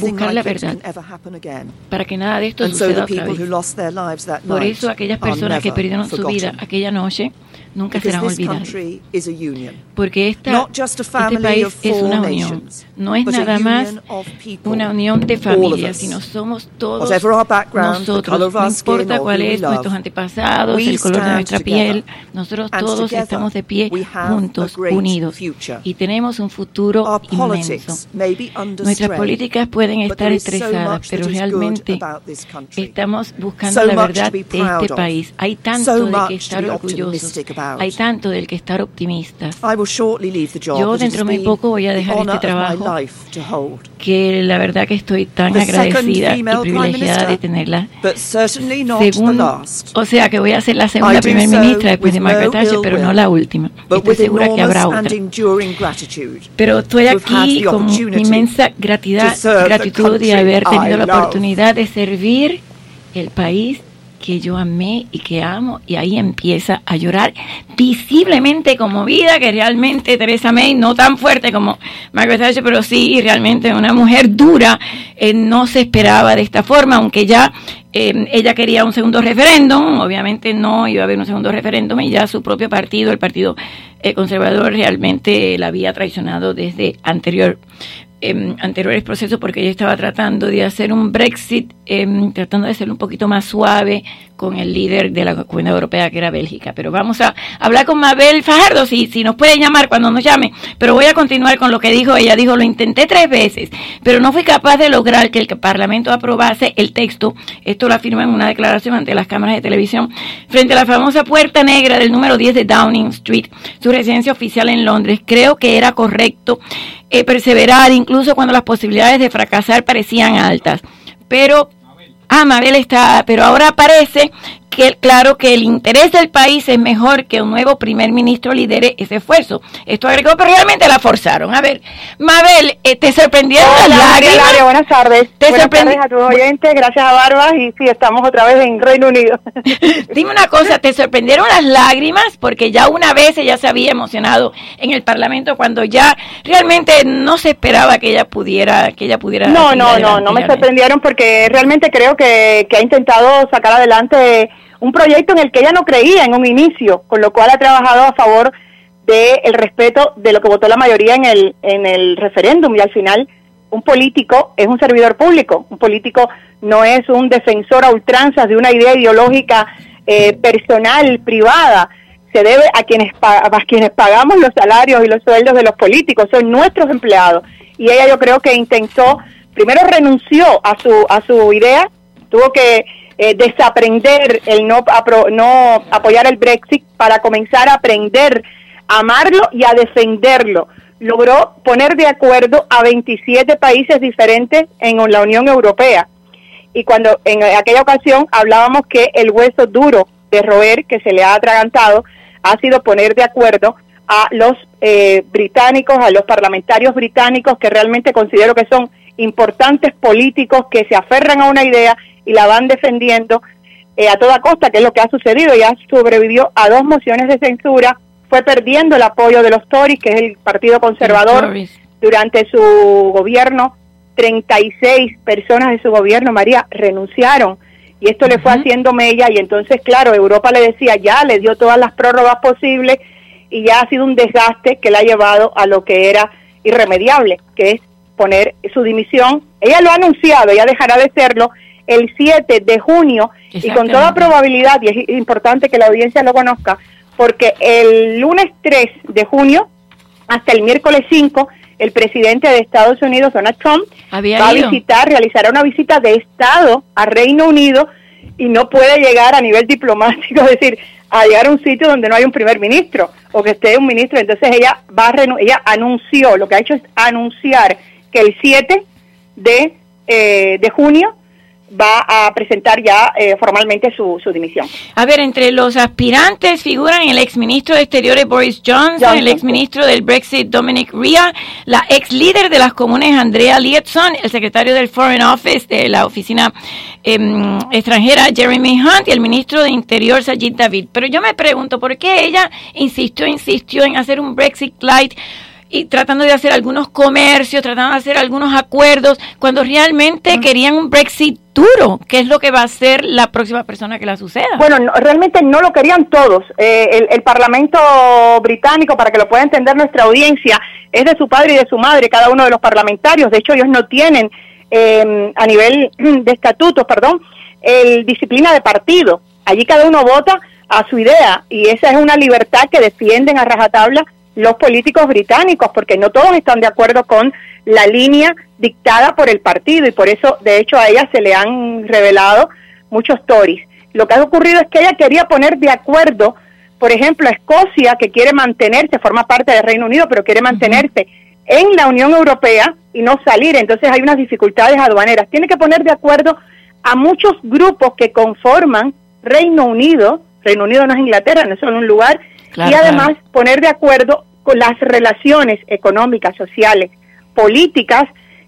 buscar la verdad para que nada de esto suceda otra vez. Por eso aquellas personas que perdieron su vida aquella noche nunca serán olvidadas. Porque esta, este país es una unión. No es nada más una unión de familias, sino somos todos nosotros. No importa cuál es nuestros antepasados, el color de nuestra piel, nosotros todos estamos de pie juntos, unidos. Y tenemos un futuro inmenso. Nuestras políticas pueden estar estresadas, pero realmente estamos buscando la verdad de este país. Hay tanto de que estar orgullosos hay tanto del que estar optimistas. Yo dentro de muy poco voy a dejar este trabajo que la verdad que estoy tan agradecida y privilegiada de tenerla. Segundo, o sea que voy a ser la segunda primer ministra después de Margaret Thatcher, pero no la última. Estoy segura que habrá otra. Pero estoy aquí con inmensa gratitud, gratitud de haber tenido la oportunidad de servir el país que yo amé y que amo, y ahí empieza a llorar visiblemente conmovida, que realmente Teresa May, no tan fuerte como Margaret Thatcher, pero sí realmente una mujer dura, eh, no se esperaba de esta forma, aunque ya eh, ella quería un segundo referéndum, obviamente no iba a haber un segundo referéndum, y ya su propio partido, el Partido eh, Conservador, realmente la había traicionado desde anterior eh, anteriores procesos porque ella estaba tratando de hacer un Brexit, em, tratando de ser un poquito más suave con el líder de la Comunidad Europea que era Bélgica. Pero vamos a hablar con Mabel Fajardo, si, si nos puede llamar cuando nos llame. Pero voy a continuar con lo que dijo. Ella dijo, lo intenté tres veces, pero no fui capaz de lograr que el Parlamento aprobase el texto. Esto lo afirma en una declaración ante las cámaras de televisión frente a la famosa puerta negra del número 10 de Downing Street, su residencia oficial en Londres. Creo que era correcto eh, perseverar incluso cuando las posibilidades de fracasar parecían altas. Pero ah, Mabel está, pero ahora parece que claro que el interés del país es mejor que un nuevo primer ministro lidere ese esfuerzo. Esto agregó, pero realmente la forzaron. A ver, Mabel, eh, ¿te sorprendieron las lágrimas? buenas tardes. ¿Te buenas tardes a tus oyentes, gracias a Barbas y sí, estamos otra vez en Reino Unido. Dime una cosa, ¿te sorprendieron las lágrimas? Porque ya una vez ella se había emocionado en el Parlamento cuando ya realmente no se esperaba que ella pudiera, que ella pudiera. No, no, no, no me sorprendieron porque realmente creo que, que ha intentado sacar adelante un proyecto en el que ella no creía en un inicio, con lo cual ha trabajado a favor del el respeto de lo que votó la mayoría en el, en el referéndum. Y al final un político es un servidor público, un político no es un defensor a ultranzas de una idea ideológica eh, personal, privada, se debe a quienes, a quienes pagamos los salarios y los sueldos de los políticos, son nuestros empleados. Y ella yo creo que intentó, primero renunció a su, a su idea, tuvo que eh, desaprender el no, no apoyar el Brexit para comenzar a aprender a amarlo y a defenderlo. Logró poner de acuerdo a 27 países diferentes en la Unión Europea. Y cuando en aquella ocasión hablábamos que el hueso duro de roer que se le ha atragantado ha sido poner de acuerdo a los eh, británicos, a los parlamentarios británicos que realmente considero que son importantes políticos que se aferran a una idea y la van defendiendo eh, a toda costa, que es lo que ha sucedido. Ya sobrevivió a dos mociones de censura, fue perdiendo el apoyo de los Tories, que es el Partido Conservador, durante su gobierno. 36 personas de su gobierno, María, renunciaron y esto le fue haciendo mella y entonces, claro, Europa le decía, ya le dio todas las prórrogas posibles y ya ha sido un desgaste que le ha llevado a lo que era irremediable, que es poner su dimisión. Ella lo ha anunciado, ella dejará de serlo el 7 de junio y con toda probabilidad, y es importante que la audiencia lo conozca, porque el lunes 3 de junio hasta el miércoles 5 el presidente de Estados Unidos, Donald Trump, va a visitar, realizará una visita de Estado a Reino Unido y no puede llegar a nivel diplomático, es decir, a llegar a un sitio donde no hay un primer ministro o que esté un ministro. Entonces ella va a ella anunció, lo que ha hecho es anunciar que el 7 de, eh, de junio va a presentar ya eh, formalmente su, su, dimisión. A ver, entre los aspirantes figuran el exministro de Exteriores Boris Johnson, el exministro del Brexit Dominic Ria, la ex líder de las comunes Andrea Lietson, el secretario del Foreign Office de la oficina em, extranjera Jeremy Hunt y el ministro de Interior Sajid David. Pero yo me pregunto, ¿por qué ella insistió, insistió en hacer un Brexit light? y tratando de hacer algunos comercios, tratando de hacer algunos acuerdos, cuando realmente querían un Brexit duro, que es lo que va a ser la próxima persona que la suceda. Bueno, realmente no lo querían todos. Eh, el, Parlamento británico, para que lo pueda entender nuestra audiencia, es de su padre y de su madre, cada uno de los parlamentarios. De hecho, ellos no tienen, eh, a nivel de estatutos, perdón, el disciplina de partido. Allí cada uno vota a su idea y esa es una libertad que defienden a rajatabla los políticos británicos, porque no todos están de acuerdo con la línea dictada por el partido y por eso, de hecho, a ella se le han revelado muchos Tories. Lo que ha ocurrido es que ella quería poner de acuerdo, por ejemplo, a Escocia, que quiere mantenerse, forma parte del Reino Unido, pero quiere mantenerse en la Unión Europea y no salir, entonces hay unas dificultades aduaneras. Tiene que poner de acuerdo a muchos grupos que conforman Reino Unido, Reino Unido no es Inglaterra, no es solo un lugar, y además poner de acuerdo con las relaciones económicas, sociales, políticas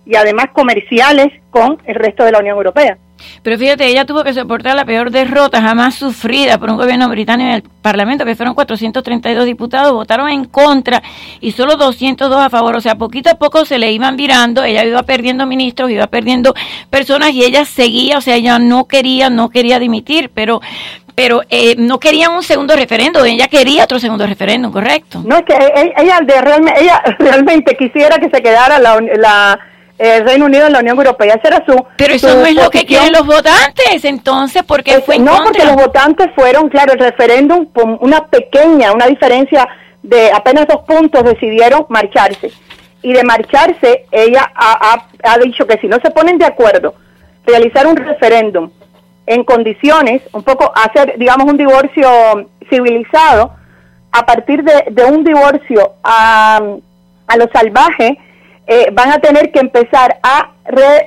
y además comerciales con el resto de la Unión Europea. Pero fíjate, ella tuvo que soportar la peor derrota jamás sufrida por un gobierno británico en el Parlamento, que fueron 432 diputados, votaron en contra y solo 202 a favor. O sea, poquito a poco se le iban virando, ella iba perdiendo ministros, iba perdiendo personas y ella seguía, o sea, ella no quería, no quería dimitir, pero pero eh, no querían un segundo referendo, ella quería otro segundo referendo, ¿correcto? No, es que ella, de realmente, ella realmente quisiera que se quedara la, la el Reino Unido en la Unión Europea. Ese era su. Pero eso no es lo que quieren los votantes, entonces, porque fue No, porque los votantes fueron, claro, el referéndum, con una pequeña, una diferencia de apenas dos puntos, decidieron marcharse. Y de marcharse, ella ha, ha, dicho que si no se ponen de acuerdo, realizar un referéndum en condiciones, un poco hacer, digamos, un divorcio civilizado, a partir de, de un divorcio a, a lo salvaje, eh, van a tener que empezar a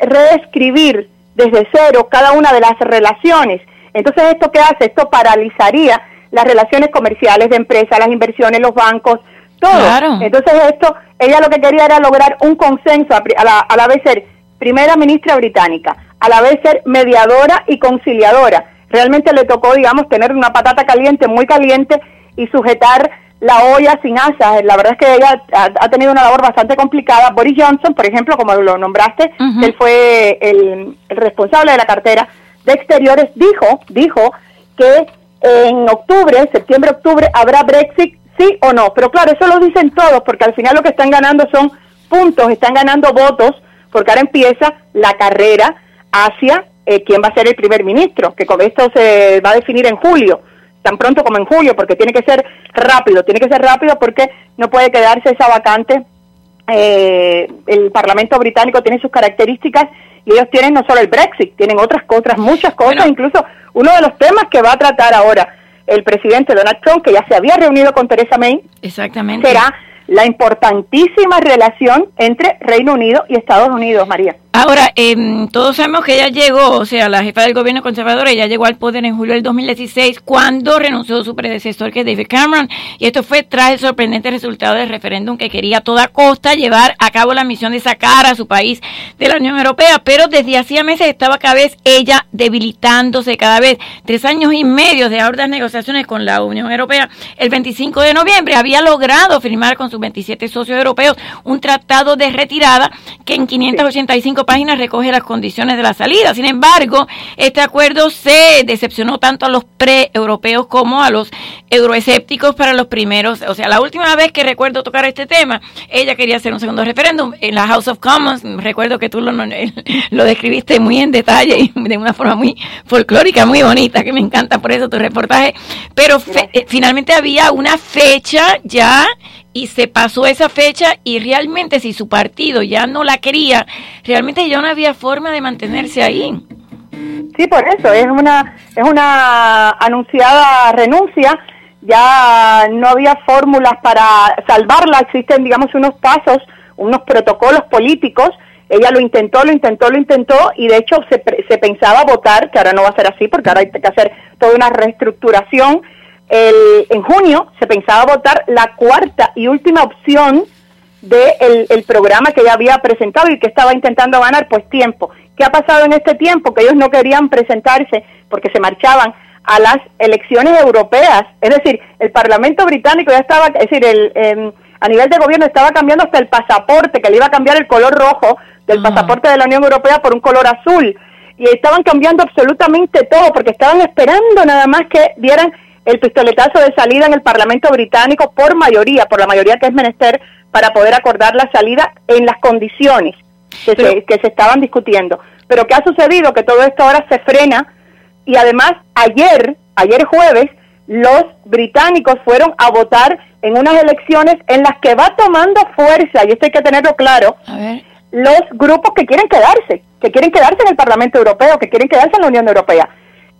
reescribir desde cero cada una de las relaciones. Entonces, ¿esto qué hace? Esto paralizaría las relaciones comerciales de empresas, las inversiones, los bancos, todo. Entonces, esto, ella lo que quería era lograr un consenso, a la, a la vez ser primera ministra británica, a la vez ser mediadora y conciliadora. Realmente le tocó, digamos, tener una patata caliente, muy caliente, y sujetar la olla sin asas. La verdad es que ella ha, tenido una labor bastante complicada. Boris Johnson, por ejemplo, como lo nombraste, él fue el, responsable de la cartera de Exteriores, dijo, dijo que en octubre, septiembre-octubre, habrá Brexit, sí o no. Pero claro, eso lo dicen todos, porque al final lo que están ganando son puntos, están ganando votos, porque ahora empieza la carrera hacia eh, quién va a ser el primer ministro, que con esto se va a definir en julio tan pronto como en julio, porque tiene que ser rápido, tiene que ser rápido porque no puede quedarse esa vacante. Eh, el Parlamento británico tiene sus características y ellos tienen no solo el Brexit, tienen otras cosas, muchas cosas, incluso uno de los temas que va a tratar ahora el presidente Donald Trump, que ya se había reunido con Theresa May, Exactamente. será la importantísima relación entre Reino Unido y Estados Unidos, María. Ahora, eh, todos sabemos que ella llegó, o sea, la jefa del gobierno conservador, ella llegó al poder en julio del 2016 cuando renunció su predecesor, que es David Cameron, y esto fue tras el sorprendente resultado del referéndum que quería a toda costa llevar a cabo la misión de sacar a su país de la Unión Europea, pero desde hacía meses estaba cada vez ella debilitándose cada vez. Tres años y medio de arduas negociaciones con la Unión Europea, el 25 de noviembre había logrado firmar con sus 27 socios europeos un tratado de retirada que en 585 páginas recoge las condiciones de la salida. Sin embargo, este acuerdo se decepcionó tanto a los pre-europeos como a los euroescépticos para los primeros. O sea, la última vez que recuerdo tocar este tema, ella quería hacer un segundo referéndum en la House of Commons. Recuerdo que tú lo, lo describiste muy en detalle y de una forma muy folclórica, muy bonita, que me encanta por eso tu reportaje. Pero eh, finalmente había una fecha ya y se pasó esa fecha y realmente si su partido ya no la quería, realmente ya no había forma de mantenerse ahí. Sí, por eso, es una, es una anunciada renuncia, ya no había fórmulas para salvarla, existen, digamos, unos pasos, unos protocolos políticos, ella lo intentó, lo intentó, lo intentó, y de hecho se, se pensaba votar, que ahora no va a ser así, porque ahora hay que hacer toda una reestructuración, el, en junio se pensaba votar la cuarta y última opción del el programa que ya había presentado y que estaba intentando ganar pues tiempo. ¿Qué ha pasado en este tiempo? Que ellos no querían presentarse porque se marchaban a las elecciones europeas. Es decir, el Parlamento británico ya estaba, es decir, el, em, a nivel de gobierno estaba cambiando hasta el pasaporte, que le iba a cambiar el color rojo del pasaporte de la Unión Europea por un color azul. Y estaban cambiando absolutamente todo, porque estaban esperando nada más que dieran el pistoletazo de salida en el Parlamento británico por mayoría, por la mayoría que es menester para poder acordar la salida en las condiciones que, se, que se estaban discutiendo. Pero ¿qué ha sucedido? Que todo esto ahora se frena y además ayer, ayer jueves, los británicos fueron a votar en unas elecciones en las que va tomando fuerza, y esto hay que tenerlo claro, los grupos que quieren quedarse, que quieren quedarse en el Parlamento Europeo, que quieren quedarse en la Unión Europea.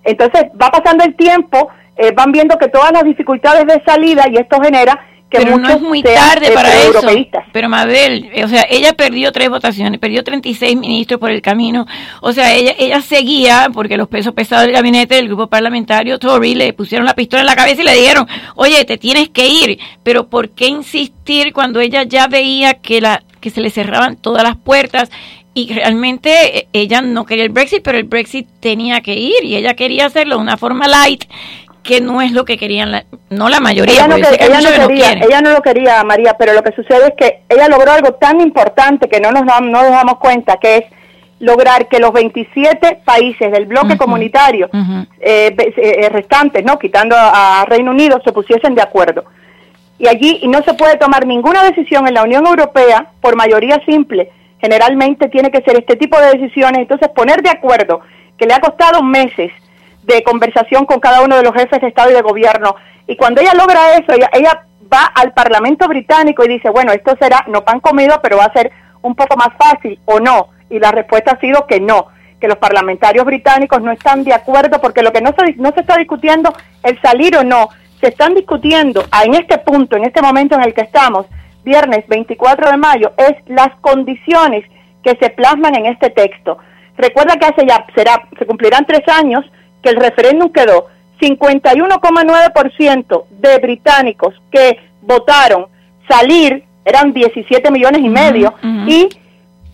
Entonces va pasando el tiempo, eh, van viendo que todas las dificultades de salida y esto genera pero no es muy tarde para eso. Pero Mabel, o sea, ella perdió tres votaciones, perdió 36 ministros por el camino. O sea, ella ella seguía porque los pesos pesados del gabinete del grupo parlamentario Tory le pusieron la pistola en la cabeza y le dijeron, "Oye, te tienes que ir." Pero ¿por qué insistir cuando ella ya veía que la que se le cerraban todas las puertas y realmente eh, ella no quería el Brexit, pero el Brexit tenía que ir y ella quería hacerlo de una forma light que no es lo que querían, la, no la mayoría. Ella no, quería, ella no lo quería, María, pero lo que sucede es que ella logró algo tan importante que no nos, no nos damos cuenta, que es lograr que los 27 países del bloque comunitario eh, eh, restantes, no quitando a, Reino Unido, se pusiesen de acuerdo. Y allí no se puede tomar ninguna decisión en la Unión Europea por mayoría simple. Generalmente tiene que ser este tipo de decisiones. Entonces, poner de acuerdo, que le ha costado meses, de conversación con cada uno de los jefes de Estado y de gobierno. Y cuando ella logra eso, ella, va al Parlamento británico y dice, bueno, esto será no pan comido, pero va a ser un poco más fácil o no. Y la respuesta ha sido que no, que los parlamentarios británicos no están de acuerdo porque lo que no se, no se está discutiendo el salir o no, se están discutiendo en este punto, en este momento en el que estamos, viernes 24 de mayo, es las condiciones que se plasman en este texto. Recuerda que hace ya, será, se cumplirán tres años que el referéndum quedó 51,9% de británicos que votaron salir, eran 17 millones y medio, y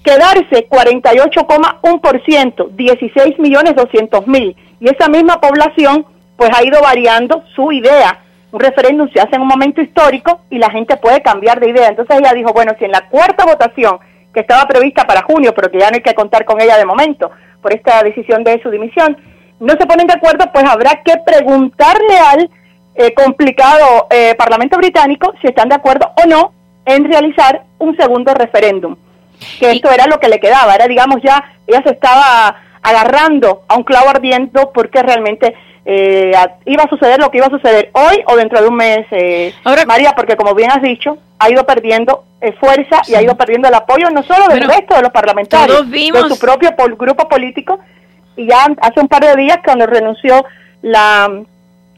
quedarse 48,1%, 16 millones 200 mil. Y esa misma población pues ha ido variando su idea. Un referéndum se hace en un momento histórico y la gente puede cambiar de idea. Entonces ella dijo, bueno, si en la cuarta votación, que estaba prevista para junio, pero que ya no hay que contar con ella de momento, por esta decisión de su dimisión, no se ponen de acuerdo, pues habrá que preguntarle al eh, complicado eh, Parlamento británico si están de acuerdo o no en realizar un segundo referéndum. Que esto era lo que le quedaba, era digamos ya, ella se estaba agarrando a un clavo ardiendo porque realmente eh, iba a suceder lo que iba a suceder hoy o dentro de un mes, María, porque como bien has dicho, ha ido perdiendo fuerza y ha ido perdiendo el apoyo no solo del resto de los parlamentarios, de su propio grupo político, y ya hace un par de días cuando renunció la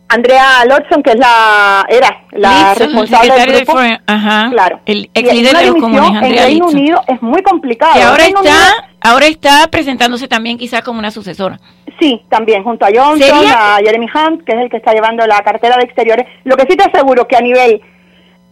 Andrea Lodson, que es la era la responsable del grupo, ajá, claro, el ex líder de los comunes, en Reino Unido es muy complicado. Y ahora está, ahora está presentándose también quizás como una sucesora. Sí, también junto a Johnson, a Jeremy Hunt, que es el que está llevando la cartera de exteriores. Lo que sí te aseguro que a nivel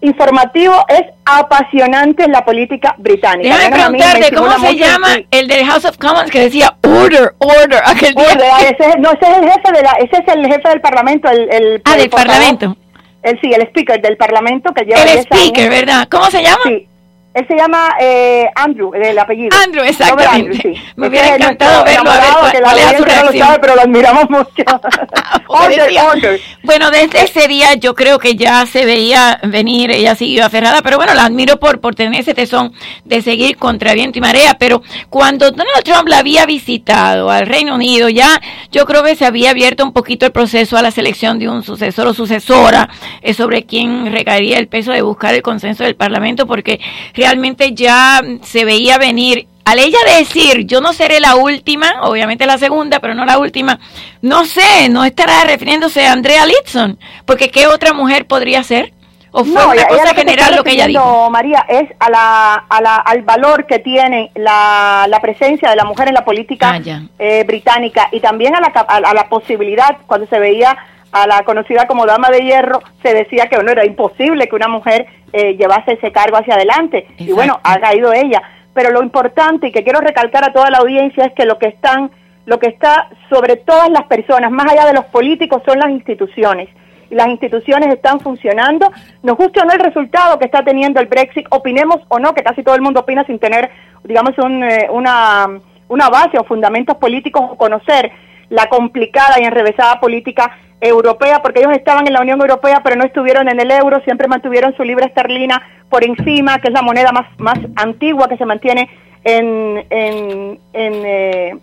informativo es apasionante la política británica. Déjame preguntarte, ¿cómo se llama el del House of Commons que decía order, order, aquel día? ese, no, ese es el jefe de la, ese es el jefe del parlamento, el, el Ah, del parlamento. El, sí, el speaker del parlamento que lleva El speaker, ¿verdad? ¿Cómo se llama? Sí. Él se llama eh, Andrew, el apellido. Andrew, exactamente. Me hubiera encantado verlo, a ver que la su No lo sabe, pero lo admiramos mucho. Bueno, desde ese día yo creo que ya se veía venir, ella siguió aferrada, pero bueno, la admiro por, por tener ese tesón de seguir contra viento y marea, pero cuando Donald Trump la había visitado al Reino Unido, ya yo creo que se había abierto un poquito el proceso a la selección de un sucesor o sucesora eh, sobre quién recaería el peso de buscar el consenso del Parlamento, porque realmente ya se veía venir. Al ella decir, yo no seré la última, obviamente la segunda, pero no la última, no sé, no estará refiriéndose a Andrea Litson, porque ¿qué otra mujer podría ser? ¿O fue una cosa general lo que ella dijo? María, es a la, a la, al valor que tiene la, la presencia de la mujer en la política ah, eh, británica y también a la, a la posibilidad, cuando se veía a la conocida como Dama de Hierro, se decía que bueno, era imposible que una mujer eh, llevase ese cargo hacia adelante. Y bueno, ha caído ella. Pero lo importante y que quiero recalcar a toda la audiencia es que lo que están, lo que está sobre todas las personas, más allá de los políticos, son las instituciones. y las instituciones están funcionando. Nos guste o no el resultado que está teniendo el Brexit, opinemos o no, que casi todo el mundo opina sin tener, digamos, eh, una, una base o fundamentos políticos o conocer la complicada y enrevesada política europea, porque ellos estaban en la Unión Europea, pero no estuvieron en el euro, siempre mantuvieron su libra esterlina por encima, que es la moneda más, más antigua que se mantiene en, en, en, eh,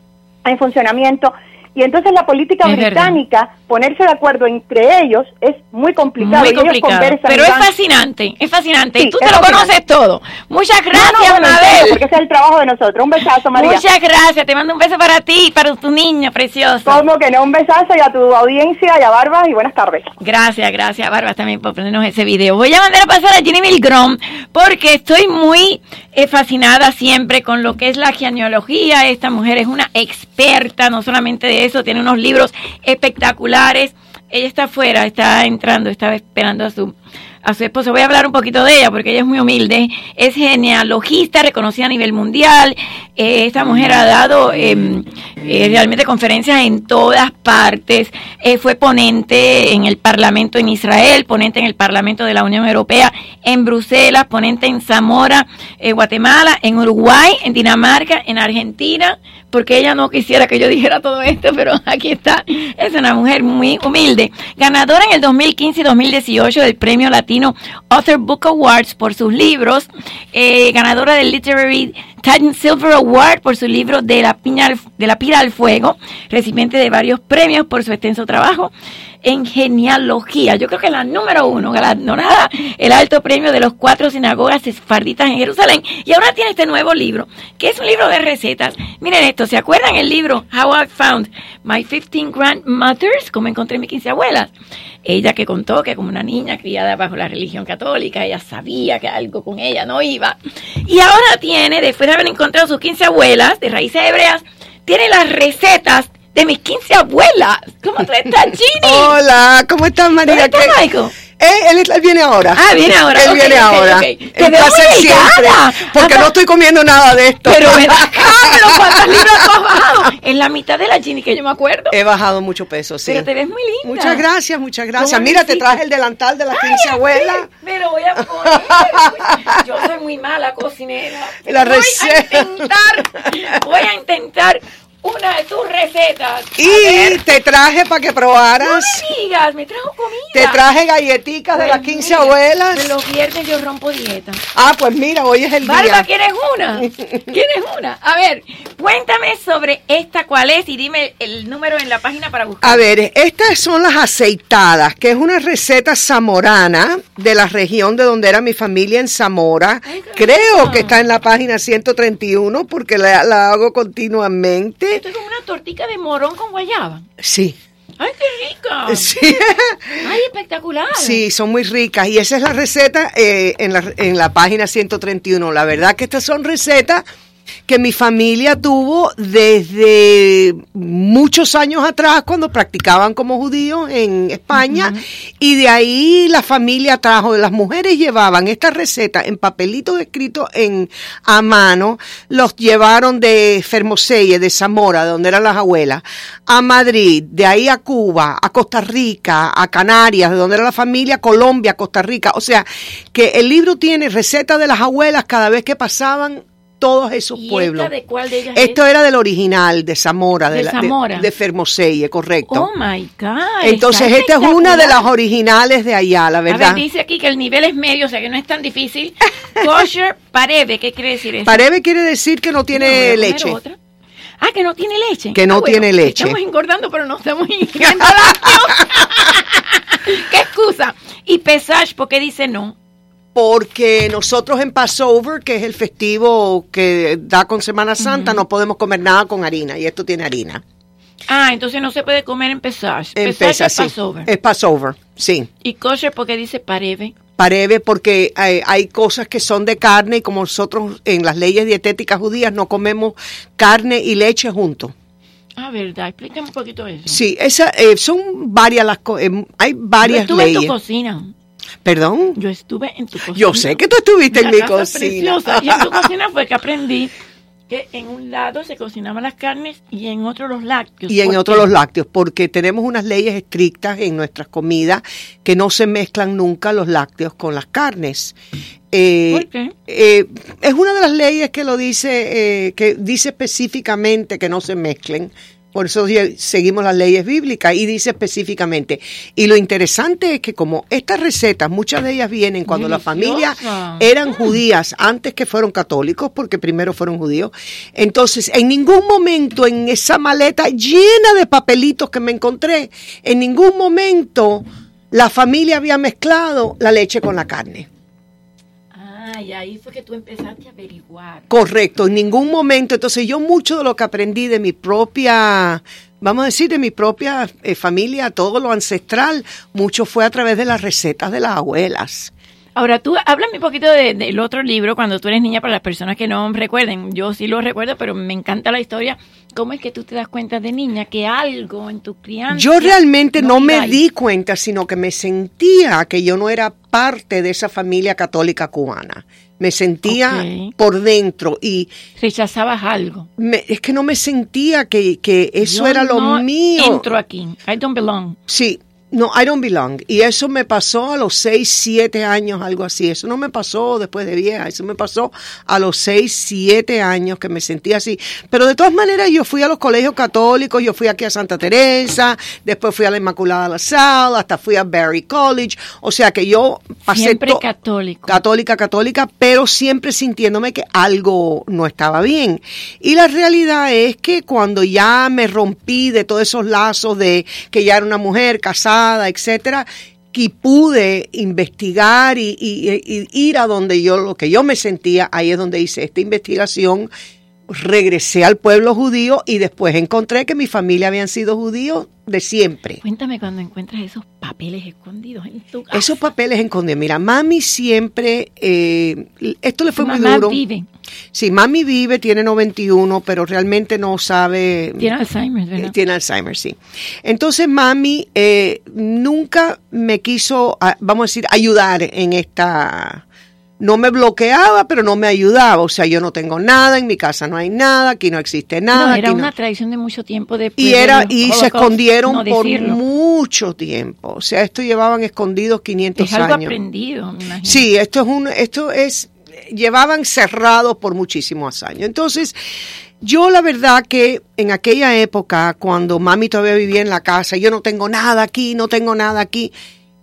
en funcionamiento. Y entonces la política británica, ponerse de acuerdo entre ellos es muy complicado. Muy complicado. Pero es fascinante, es fascinante. y tú te lo conoces todo. Muchas gracias, Mabel. Porque ese es el trabajo de nosotros. Un besazo, María. Muchas gracias. Te mando un beso para ti y para tu niño precioso. Como que no, un besazo y a tu audiencia y a Barbas y buenas tardes. Gracias, gracias, Barbas, también por ponernos ese video. Voy a mandar a pasar a Jenny Milgrom porque estoy muy eh, fascinada siempre con lo que es la genealogía. Esta mujer es una experta, no solamente de eso, tiene unos libros espectaculares. Ella está afuera, está entrando, estaba esperando a su a su esposo. Voy a hablar un poquito de ella porque ella es muy humilde. Es genealogista, reconocida a nivel mundial. Eh, esta mujer ha dado em, eh, realmente conferencias en todas partes. Eh, fue ponente en el Parlamento en Israel, ponente en el Parlamento de la Unión Europea, en Bruselas, ponente en Zamora, Guatemala, en Uruguay, en Dinamarca, en Argentina porque ella no quisiera que yo dijera todo esto, pero aquí está. Es una mujer muy humilde. Ganadora en el 2015 y 2018 del Premio Latino Author Book Awards por sus libros. Eh, ganadora del Literary Titan Silver Award por su libro de la, piña de la pira al fuego. Recipiente de varios premios por su extenso trabajo en genealogía. Yo creo que la número uno, galardonada el alto premio de los cuatro sinagogas esfarditas en Jerusalén. Y ahora tiene este nuevo libro, que es un libro de recetas. Miren esto, ¿se acuerdan el libro How I Found My 15 Grandmothers? Como encontré mis 15 abuelas. Ella que contó que como una niña criada bajo la religión católica, ella sabía que algo con ella no iba. Y ahora tiene, después de haber encontrado sus 15 abuelas de raíces hebreas, tiene las recetas de mis 15 abuelas. ¿Cómo tú estás, Ginny? Hola, ¿cómo estás, María? ¿Cómo estás, Michael? Eh, él, viene ahora. Ah, viene ahora. Él viene ahora. Okay. Te veo siempre. Porque no estoy comiendo nada de esto. Pero ven acá, pero ¿cuántas libras has bajado? En la mitad de la Ginny que yo me acuerdo. He bajado mucho peso, sí. Pero te ves muy linda. Muchas gracias, muchas gracias. Mira, te traje el delantal de las 15 abuelas. Me lo voy a poner. Yo soy muy mala cocinera. La receta. Voy a intentar, voy a intentar una de tus recetas. Y te traje para que probaras. No me digas, me trajo comida. Te traje galletitas de las 15 abuelas. De los viernes yo rompo dieta. Ah, pues mira, hoy es el Barba, día. ¿quieres una? ¿Quieres una? A ver, cuéntame sobre esta cuál es y dime el número en la página para buscar. A ver, estas son las aceitadas, que es una receta zamorana de la región de donde era mi familia en Zamora. Creo que está en la página 131 porque la, la hago continuamente. Esto es como una tortica de morón con guayaba. Sí. ¡Ay, qué rica! Sí. ¡Ay, espectacular! Sí, son muy ricas. Y esa es la receta eh, en, la, en la página 131. La verdad que estas son recetas que mi familia tuvo desde muchos años atrás cuando practicaban como judíos en España y de ahí la familia trajo, las mujeres llevaban esta receta en papelitos escritos en a mano, los llevaron de Fermoselle, de Zamora, de donde eran las abuelas, a Madrid, de ahí a Cuba, a Costa Rica, a Canarias, de donde era la familia, Colombia, Costa Rica, o sea que el libro tiene recetas de las abuelas cada vez que pasaban todos esos pueblos. de cuál de ellas Esto era del original, de Zamora, de, de, Zamora. de, Fermoselle, correcto. Oh my God. Entonces, esta es una de las originales de allá, la verdad. A ver, dice aquí que el nivel es medio, o sea que no es tan difícil. Kosher pareve, ¿qué quiere decir eso? Pareve quiere decir que no tiene leche. Ah, que no tiene leche. Que no ah, tiene leche. Estamos engordando, pero no estamos ingiriendo ¿Qué excusa? Y Pesach, ¿por qué dice no? Porque nosotros en Passover, que es el festivo que da con Semana Santa, no podemos comer nada con harina y esto tiene harina. Ah, entonces no se puede comer en Pesach. Pesach, es Passover. Es Passover, sí. ¿Y kosher porque dice pareve? Pareve porque hay, hay, cosas que son de carne y como nosotros en las leyes dietéticas judías no comemos carne y leche juntos. Ah, verdad. Explícame un poquito eso. Sí, esa, eh, son varias las eh, hay varias leyes. En tu cocina. ¿Perdón? Yo estuve en tu cocina. Yo sé que tú estuviste en mi cocina. Preciosa. Y en tu cocina fue que aprendí que en un lado se cocinaban las carnes y en otro los lácteos. Y en otro los lácteos, porque tenemos unas leyes estrictas en nuestras comidas que no se mezclan nunca los lácteos con las carnes. Eh, ¿Por qué? Eh, es una de las leyes que lo dice, eh, que dice específicamente que no se mezclen. Por eso seguimos las leyes bíblicas y dice específicamente. Y lo interesante es que como estas recetas, muchas de ellas vienen cuando las familias eran judías, antes que fueron católicos, porque primero fueron judíos. Entonces, en ningún momento en esa maleta llena de papelitos que me encontré, en ningún momento la familia había mezclado la leche con la carne. Y ahí fue que tú empezaste a averiguar. Correcto, en ningún momento. Entonces yo mucho de lo que aprendí de mi propia, vamos a decir, de mi propia eh, familia, todo lo ancestral, mucho fue a través de las recetas de las abuelas. Ahora, tú háblame un poquito del otro libro, cuando tú eres niña, para las personas que no recuerden. Yo sí lo recuerdo, pero me encanta la historia. ¿Cómo es que tú te das cuenta de niña que algo en tu crianza... Yo realmente no, me di cuenta, sino que me sentía que yo no era parte de esa familia católica cubana. Me sentía por dentro y... ¿Rechazabas algo? es que no me sentía que, que eso era lo mío. entro aquí. I don't belong. Sí, no, I don't belong. Y eso me pasó a los 6, 7 años, algo así. Eso no me pasó después de vieja, eso me pasó a los 6, 7 años que me sentí así. Pero de todas maneras yo fui a los colegios católicos, yo fui aquí a Santa Teresa, después fui a la Inmaculada La Sal, hasta fui a Berry College. O sea que yo pasé... Siempre católico. Católica, católica, pero siempre sintiéndome que algo no estaba bien. Y la realidad es que cuando ya me rompí de todos esos lazos de que ya era una mujer casada, etcétera, que pude investigar y, ir a donde yo, lo que yo me sentía, ahí es donde hice esta investigación, regresé al pueblo judío y después encontré que mi familia habían sido judíos de siempre. Cuéntame cuando encuentras esos papeles escondidos en tu casa. Esos papeles escondidos. Mira, mami siempre, eh, esto le fue muy duro. vive. Sí, mami vive, tiene 91, pero realmente no sabe. Tiene Alzheimer, ¿verdad? Eh, tiene Alzheimer, sí. Entonces mami eh, nunca me quiso, ah, vamos a decir, ayudar en esta no me bloqueaba, pero no me ayudaba. O sea, yo no tengo nada, en mi casa no hay nada, aquí no existe nada. era una tradición de mucho tiempo de Y era y se escondieron por mucho tiempo. O sea, esto llevaban escondidos 500 es algo años. aprendido, me imagino. Sí, esto es un esto es llevaban cerrados por muchísimos años. Entonces, yo la verdad que en aquella época, cuando mami todavía vivía en la casa, yo no tengo nada aquí, no tengo nada aquí,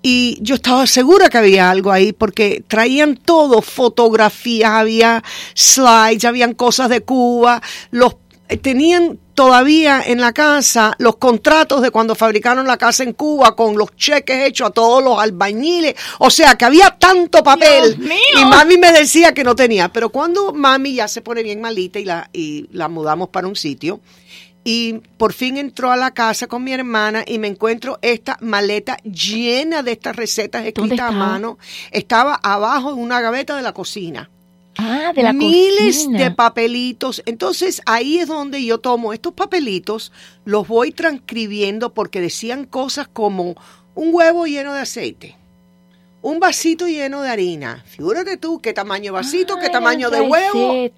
y yo estaba segura que había algo ahí porque traían todo, fotografías, había slides, habían cosas de Cuba, los eh, tenían todavía en la casa los contratos de cuando fabricaron la casa en Cuba con los cheques hechos a todos los albañiles. O sea, que había tanto papel. Y mami me decía que no tenía. Pero cuando mami ya se pone bien malita y la, y la mudamos para un sitio, y por fin entró a la casa con mi hermana y me encuentro esta maleta llena de estas recetas escritas a mano. Estaba abajo en una gaveta de la cocina. Ah, de la Miles de papelitos. Entonces ahí es donde yo tomo estos papelitos, los voy transcribiendo porque decían cosas como un huevo lleno de aceite un vasito lleno de harina. Figúrate tú qué tamaño vasito, qué tamaño de huevo.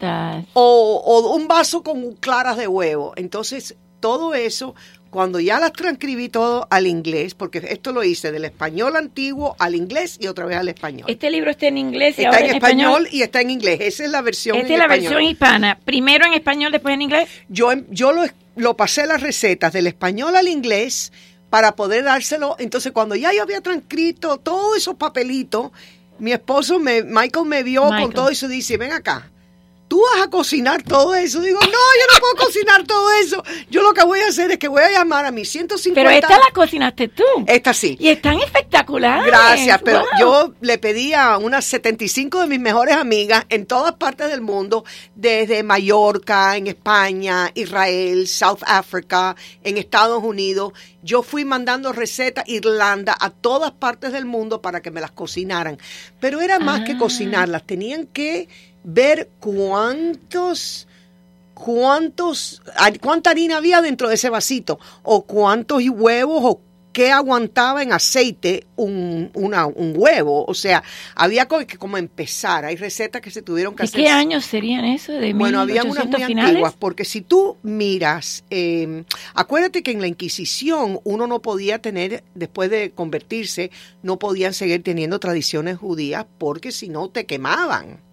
O, o, un vaso con claras de huevo. Entonces, todo eso, cuando ya las transcribí todo al inglés, porque esto lo hice del español antiguo al inglés y otra vez al español. Este libro está en inglés y está en, español, y está en inglés. Esa es la versión Esta es la versión hispana. Primero en español, después en inglés. Yo, yo lo, lo pasé las recetas del español al inglés para poder dárselo. Entonces, cuando ya yo había transcrito todos esos papelitos, mi esposo, me, Michael, me vio con todo eso y dice, ven acá, tú vas a cocinar todo eso. Digo, no, yo no puedo cocinar todo eso. Yo lo que voy a hacer es que voy a llamar a mis 150. Pero esta la cocinaste tú. Esta sí. Y están espectaculares. Gracias, pero yo le pedí a unas 75 de mis mejores amigas en todas partes del mundo, desde Mallorca, en España, Israel, South Africa, en Estados Unidos. Yo fui mandando recetas Irlanda a todas partes del mundo para que me las cocinaran. Pero era más que ah. cocinarlas, tenían que ver cuántos cuántos cuánta harina había dentro de ese vasito o cuántos huevos o qué aguantaba en aceite un, una, un huevo. O sea, había que como empezar. Hay recetas que se tuvieron que hacer. ¿Y qué años serían eso? De bueno, había unas muy antiguas, porque si tú miras, eh, acuérdate que en la Inquisición uno no podía tener, después de convertirse, no podían seguir teniendo tradiciones judías porque si no te quemaban.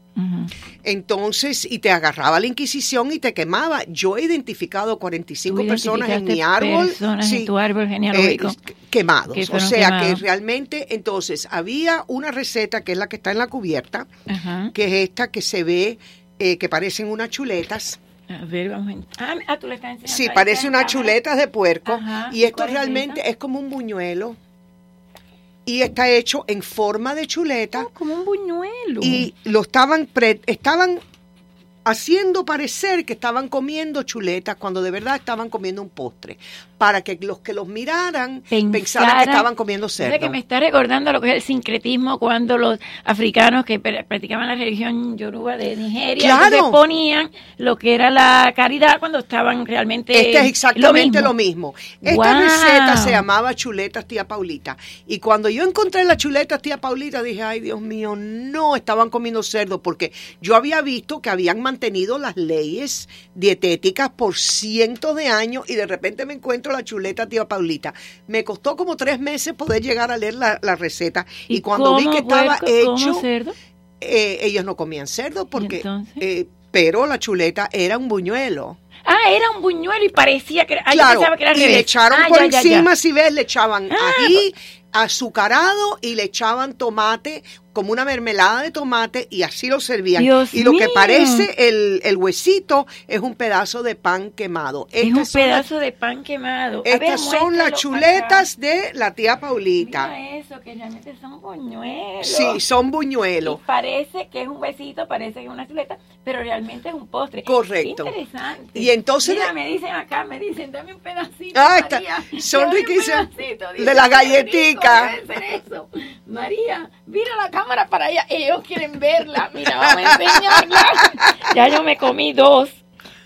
Entonces, y te agarraba la Inquisición y te quemaba. Yo he identificado 45 personas en mi árbol. en tu árbol genealógico. Eh, quemados. o sea que realmente, entonces, había una receta que es la que está en la cubierta, que es esta que se ve, eh, que parecen unas chuletas. A ver, vamos a... Ah, ah, tú le estás enseñando. Sí, parece unas chuletas de puerco. Y esto realmente es como un buñuelo y está hecho en forma de chuleta. Ah, como un buñuelo. Y lo estaban, pre, estaban haciendo parecer que estaban comiendo chuletas cuando de verdad estaban comiendo un postre, para que los que los miraran pensaran que estaban comiendo cerdo. que me está recordando lo que es el sincretismo cuando los africanos que practicaban la religión yoruba de Nigeria ponían lo que era la caridad cuando estaban realmente Este es exactamente lo mismo. Esta receta se llamaba chuletas tía Paulita y cuando yo encontré las chuletas tía Paulita dije, "Ay, Dios mío, no estaban comiendo cerdo" porque yo había visto que habían tenido las leyes dietéticas por cientos de años y de repente me encuentro la chuleta tía Paulita. Me costó como tres meses poder llegar a leer la, receta y, cuando vi que estaba hecho, eh, ellos no comían cerdo porque, eh, pero la chuleta era un buñuelo. Ah, era un buñuelo y parecía que era. claro, que era y le echaron ah, por encima, si ves, le echaban ah, ahí azucarado y le echaban tomate como una mermelada de tomate y así lo servían. y lo que parece el, el, huesito es un pedazo de pan quemado. es un pedazo de pan quemado. Estas son las chuletas de la tía Paulita. Mira eso, que realmente son buñuelos. Sí, son buñuelos. parece que es un huesito, parece que es una chuleta, pero realmente es un postre. Correcto. interesante. Y entonces... Mira, me dicen acá, me dicen, dame un pedacito, ah, María. Son riquísimos. De la galletica. María, mira la cámara para allá. Ellos quieren verla. Mira, vamos a enseñarla. ya yo me comí dos.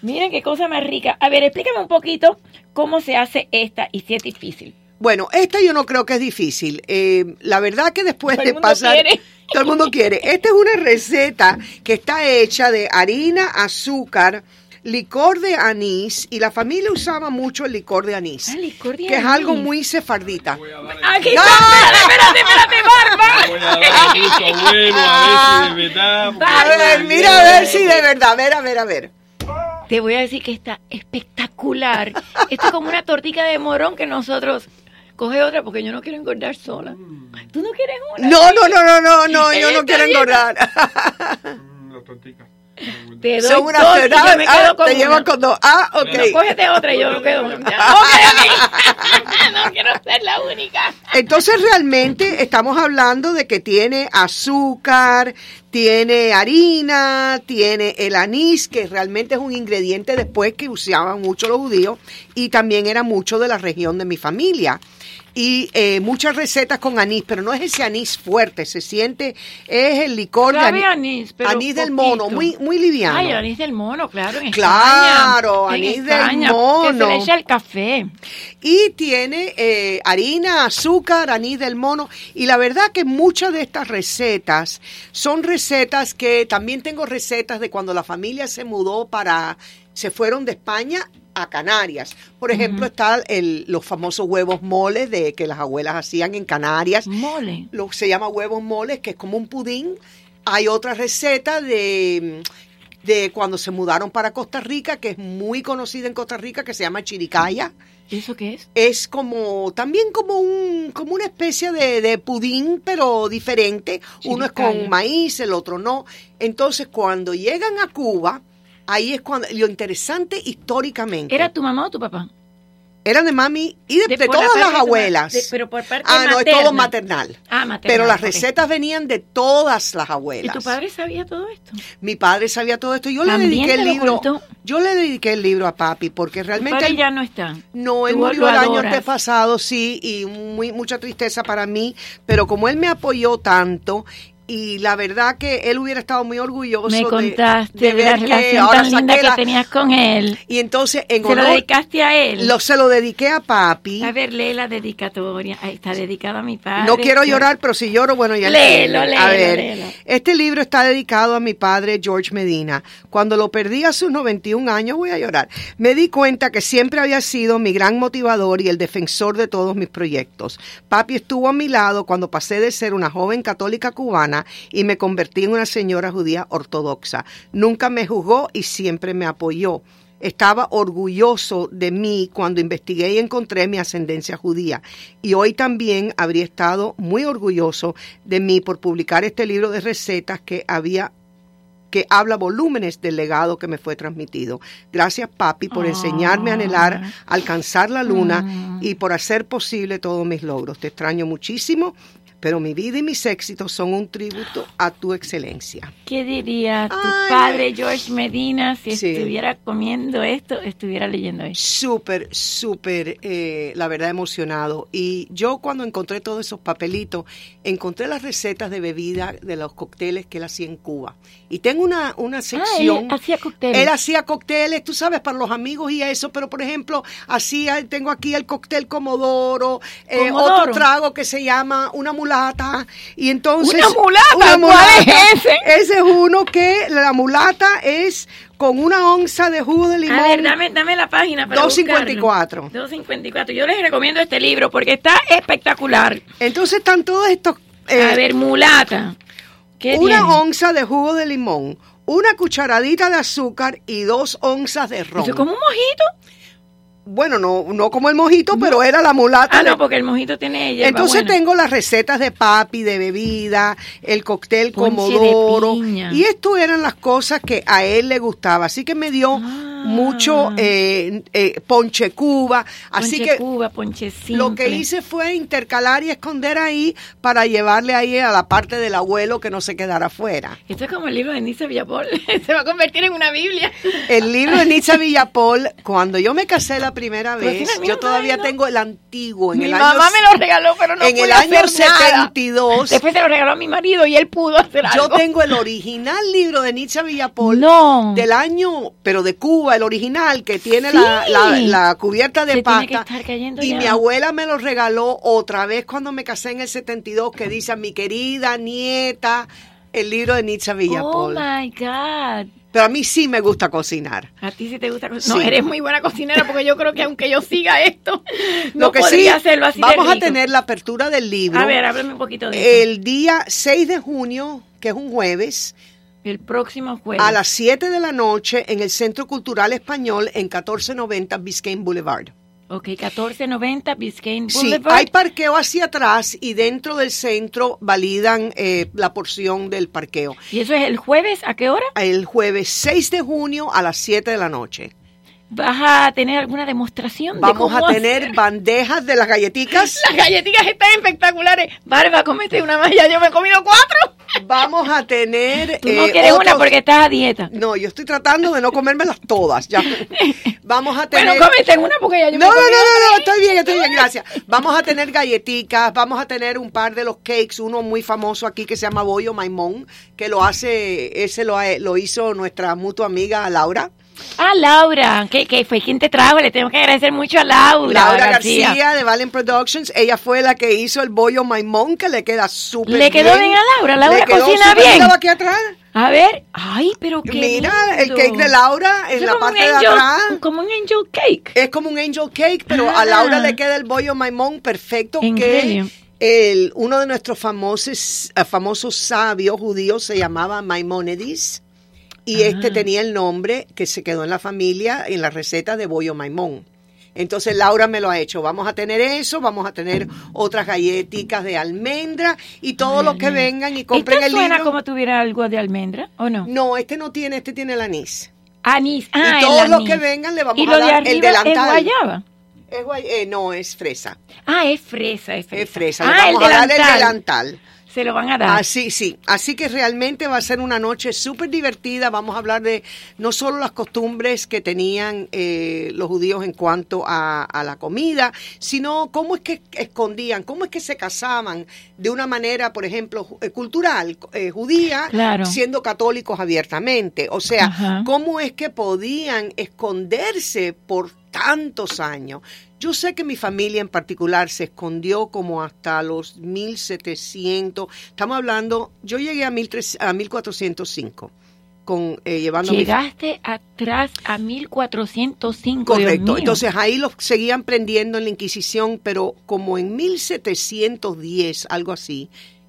Miren qué cosa más rica. A ver, explícame un poquito cómo se hace esta y si es difícil. Bueno, esta yo no creo que es difícil. Eh, la verdad que después de pasar... Todo el mundo quiere. Esta es una receta que está hecha de harina, azúcar, licor de anís y la familia usaba mucho el licor de anís. Ah, licor de que es algo muy sefardita. Aquí está, espérate, espérate, Barba. a ver mira a ver si de verdad, a ver, a ver, a ver. Te voy a decir que está espectacular. Esto es como una tortita de morón que nosotros coge otra porque yo no quiero engordar sola. ¿Tú no quieres una? No, no, no, no, no, no, yo no quiero engordar. La tortica. Te doy Son una dos, me ah, te llevan con dos. Ah, ok. Cógete otra y yo me quedo. no quiero ser la única. Entonces realmente estamos hablando de que tiene azúcar, tiene harina, tiene el anís, que realmente es un ingrediente después que usaban mucho los judíos y también era mucho de la región de mi familia y eh, muchas recetas con anís, pero no es ese anís fuerte, se siente, es el licor de anís, anís, del mono, muy muy liviano. Ay, anís del mono, claro, en Claro, anís del mono. Que se le echa el café. Y tiene eh, harina, azúcar, anís del mono. Y la verdad que muchas de estas recetas son recetas que también tengo recetas de cuando la familia se mudó para se fueron de España a Canarias. Por ejemplo, están los famosos huevos moles de que las abuelas hacían en Canarias. Mole. Lo se llama huevos moles, que es como un pudín. Hay otra receta de de cuando se mudaron para Costa Rica, que es muy conocida en Costa Rica, que se llama chiricaya. ¿Eso qué es? Es como, también como un, como una especie de, de pudín, pero diferente. Uno es con maíz, el otro no. Entonces, cuando llegan a Cuba, ahí es cuando lo interesante históricamente. ¿Era tu mamá o tu papá? Eran de mami y de, todas las abuelas. pero por parte ah, no, es todo maternal. Ah, maternal. Pero las recetas venían de todas las abuelas. ¿Y tu padre sabía todo esto? Mi padre sabía todo esto. Yo le dediqué el libro. Yo le dediqué el libro a papi porque realmente. Él, ya no está. No, él murió el año antepasado, sí, y muy mucha tristeza para mí. Pero como él me apoyó tanto y la verdad que él hubiera estado muy orgulloso Me contaste de, la relación tan linda que tenías con él. Y entonces en ¿Se lo dedicaste a él? Lo, se lo dediqué a papi. A ver, lee la dedicatoria. Ahí está dedicado a mi padre. No quiero llorar, pero si lloro, bueno, ya léelo, léelo, a ver, este libro está dedicado a mi padre George Medina. Cuando lo perdí a sus 91 años, voy a llorar. Me di cuenta que siempre había sido mi gran motivador y el defensor de todos mis proyectos. Papi estuvo a mi lado cuando pasé de ser una joven católica cubana y me convertí en una señora judía ortodoxa. Nunca me juzgó y siempre me apoyó estaba orgulloso de mí cuando investigué y encontré mi ascendencia judía. Y hoy también habría estado muy orgulloso de mí por publicar este libro de recetas que había que habla volúmenes del legado que me fue transmitido. Gracias, papi, por enseñarme a anhelar, alcanzar la luna mm. y por hacer posible todos mis logros. Te extraño muchísimo pero mi vida y mis éxitos son un tributo a tu excelencia. ¿Qué diría tu padre George Medina si estuviera comiendo esto, estuviera leyendo esto? Súper, súper, eh, la verdad, emocionado. Y yo cuando encontré todos esos papelitos, encontré las recetas de bebida de los cócteles que él hacía en Cuba. Y tengo una, una ah, sección. él hacía cócteles. Él hacía cócteles, tú sabes, para los amigos y eso, pero por ejemplo, hacía, tengo aquí el cóctel Comodoro, eh, otro trago que se llama una mula mulata. Y entonces. ¿Una mulata? ¿Cuál es ese? Ese es uno que la mulata es con una onza de jugo de limón. A ver, dame, dame la página para 254. 254. Yo les recomiendo este libro porque está espectacular. Entonces están todos estos. Eh, a ver, mulata. una onza de jugo de limón, una cucharadita de azúcar y dos onzas de ron. ¿Eso es como un mojito? Bueno, no, no como el mojito, pero era la mulata. Ah, no, porque el mojito tiene ella. Entonces tengo las recetas de papi, de bebida, el cóctel comodoro. Y esto eran las cosas que a él le gustaba. Así que me dio ah. Mucho eh, eh, ponche cuba. Así ponche que cuba, ponche lo que hice fue intercalar y esconder ahí para llevarle ahí a la parte del abuelo que no se quedara afuera. Esto es como el libro de Nitza Villapol. se va a convertir en una Biblia. El libro de Nitza Villapol, cuando yo me casé la primera vez. Yo todavía tengo el antiguo. En mi el mamá me lo regaló, pero no En el año 72. Después se lo regaló a mi marido y él pudo hacer algo. Yo tengo el original libro de Nietzsche Villapol. No. Del año, pero de Cuba, el original, que tiene la, cubierta de pasta. Y mi abuela me lo regaló otra vez cuando me casé en el 72, que dice mi querida nieta, el libro de Nietzsche Villapol. Oh my God. Pero a mí sí me gusta cocinar. A ti sí te gusta cocinar. No, eres muy buena cocinera porque yo creo que aunque yo siga esto, no Lo que podría hacerlo así Vamos a tener la apertura del libro. A ver, háblame un poquito de El día 6 de junio, que es un jueves. El próximo jueves. A las 7 de la noche en el Centro Cultural Español en 1490 Biscayne Boulevard. Ok, 1490 Biscayne Boulevard. Sí, hay parqueo hacia atrás y dentro del centro validan eh, la porción del parqueo. ¿Y eso es el jueves? ¿A qué hora? El jueves 6 de junio a las 7 de la noche. ¿Vas a tener alguna demostración? Vamos a tener bandejas de las galletitas. Las galletitas están espectaculares. Barba, comete una más, ya yo me he comido cuatro. Vamos a tener. Tú no eh, quieres una porque estás a dieta. No, yo estoy tratando de no comérmelas todas. Ya. Vamos a tener. Bueno, comete una porque ya yo no, me No, no, no, no, estoy bien, estoy bien, gracias. Vamos a tener galletitas, vamos a tener un par de los cakes, uno muy famoso aquí que se llama Bollo Maimón, que lo hace, ese lo, lo hizo nuestra mutua amiga Laura. Ah, Laura, que, fue quien te trajo, le tengo que agradecer mucho a Laura. Laura García, de Valen Productions, ella fue la que hizo el bollo maimón, que le queda súper bien. Le quedó bien a Laura, Laura cocina bien. aquí atrás. A ver, ay, pero qué Mira, el cake de Laura en la parte de atrás. Como un angel cake. Es como un angel cake, pero a Laura ah. le queda el bollo maimón perfecto. Que el, uno de nuestros famosos, eh, famosos sabios judíos se llamaba Maimónides y este ah. tenía el nombre que se quedó en la familia en la receta de bollo maimón. Entonces Laura me lo ha hecho. Vamos a tener eso, vamos a tener otras galletitas de almendra y todos los que vengan y compren el suena como tuviera algo de almendra o no? No, este no tiene, este tiene el anís. Anís, ah, Y todos los que vengan le vamos a dar el delantal. ¿Es guayaba? Es guay, eh, no, es fresa. Ah, es fresa, es fresa. Es fresa. Ah, le vamos a dar el delantal. Se lo van a dar. Así, sí. Así que realmente va a ser una noche súper divertida. Vamos a hablar de no solo las costumbres que tenían eh, los judíos en cuanto a, la comida, sino cómo es que escondían, cómo es que se casaban de una manera, por ejemplo, eh, cultural, eh, judía, siendo católicos abiertamente. O sea, cómo es que podían esconderse por tantos años. Yo sé que mi familia en particular se escondió como hasta los 1700. Estamos hablando, yo llegué a, a 1405. Con, eh, llevando Llegaste atrás a 1405. Correcto. Entonces ahí los seguían prendiendo en la Inquisición, pero como en 1710, algo así,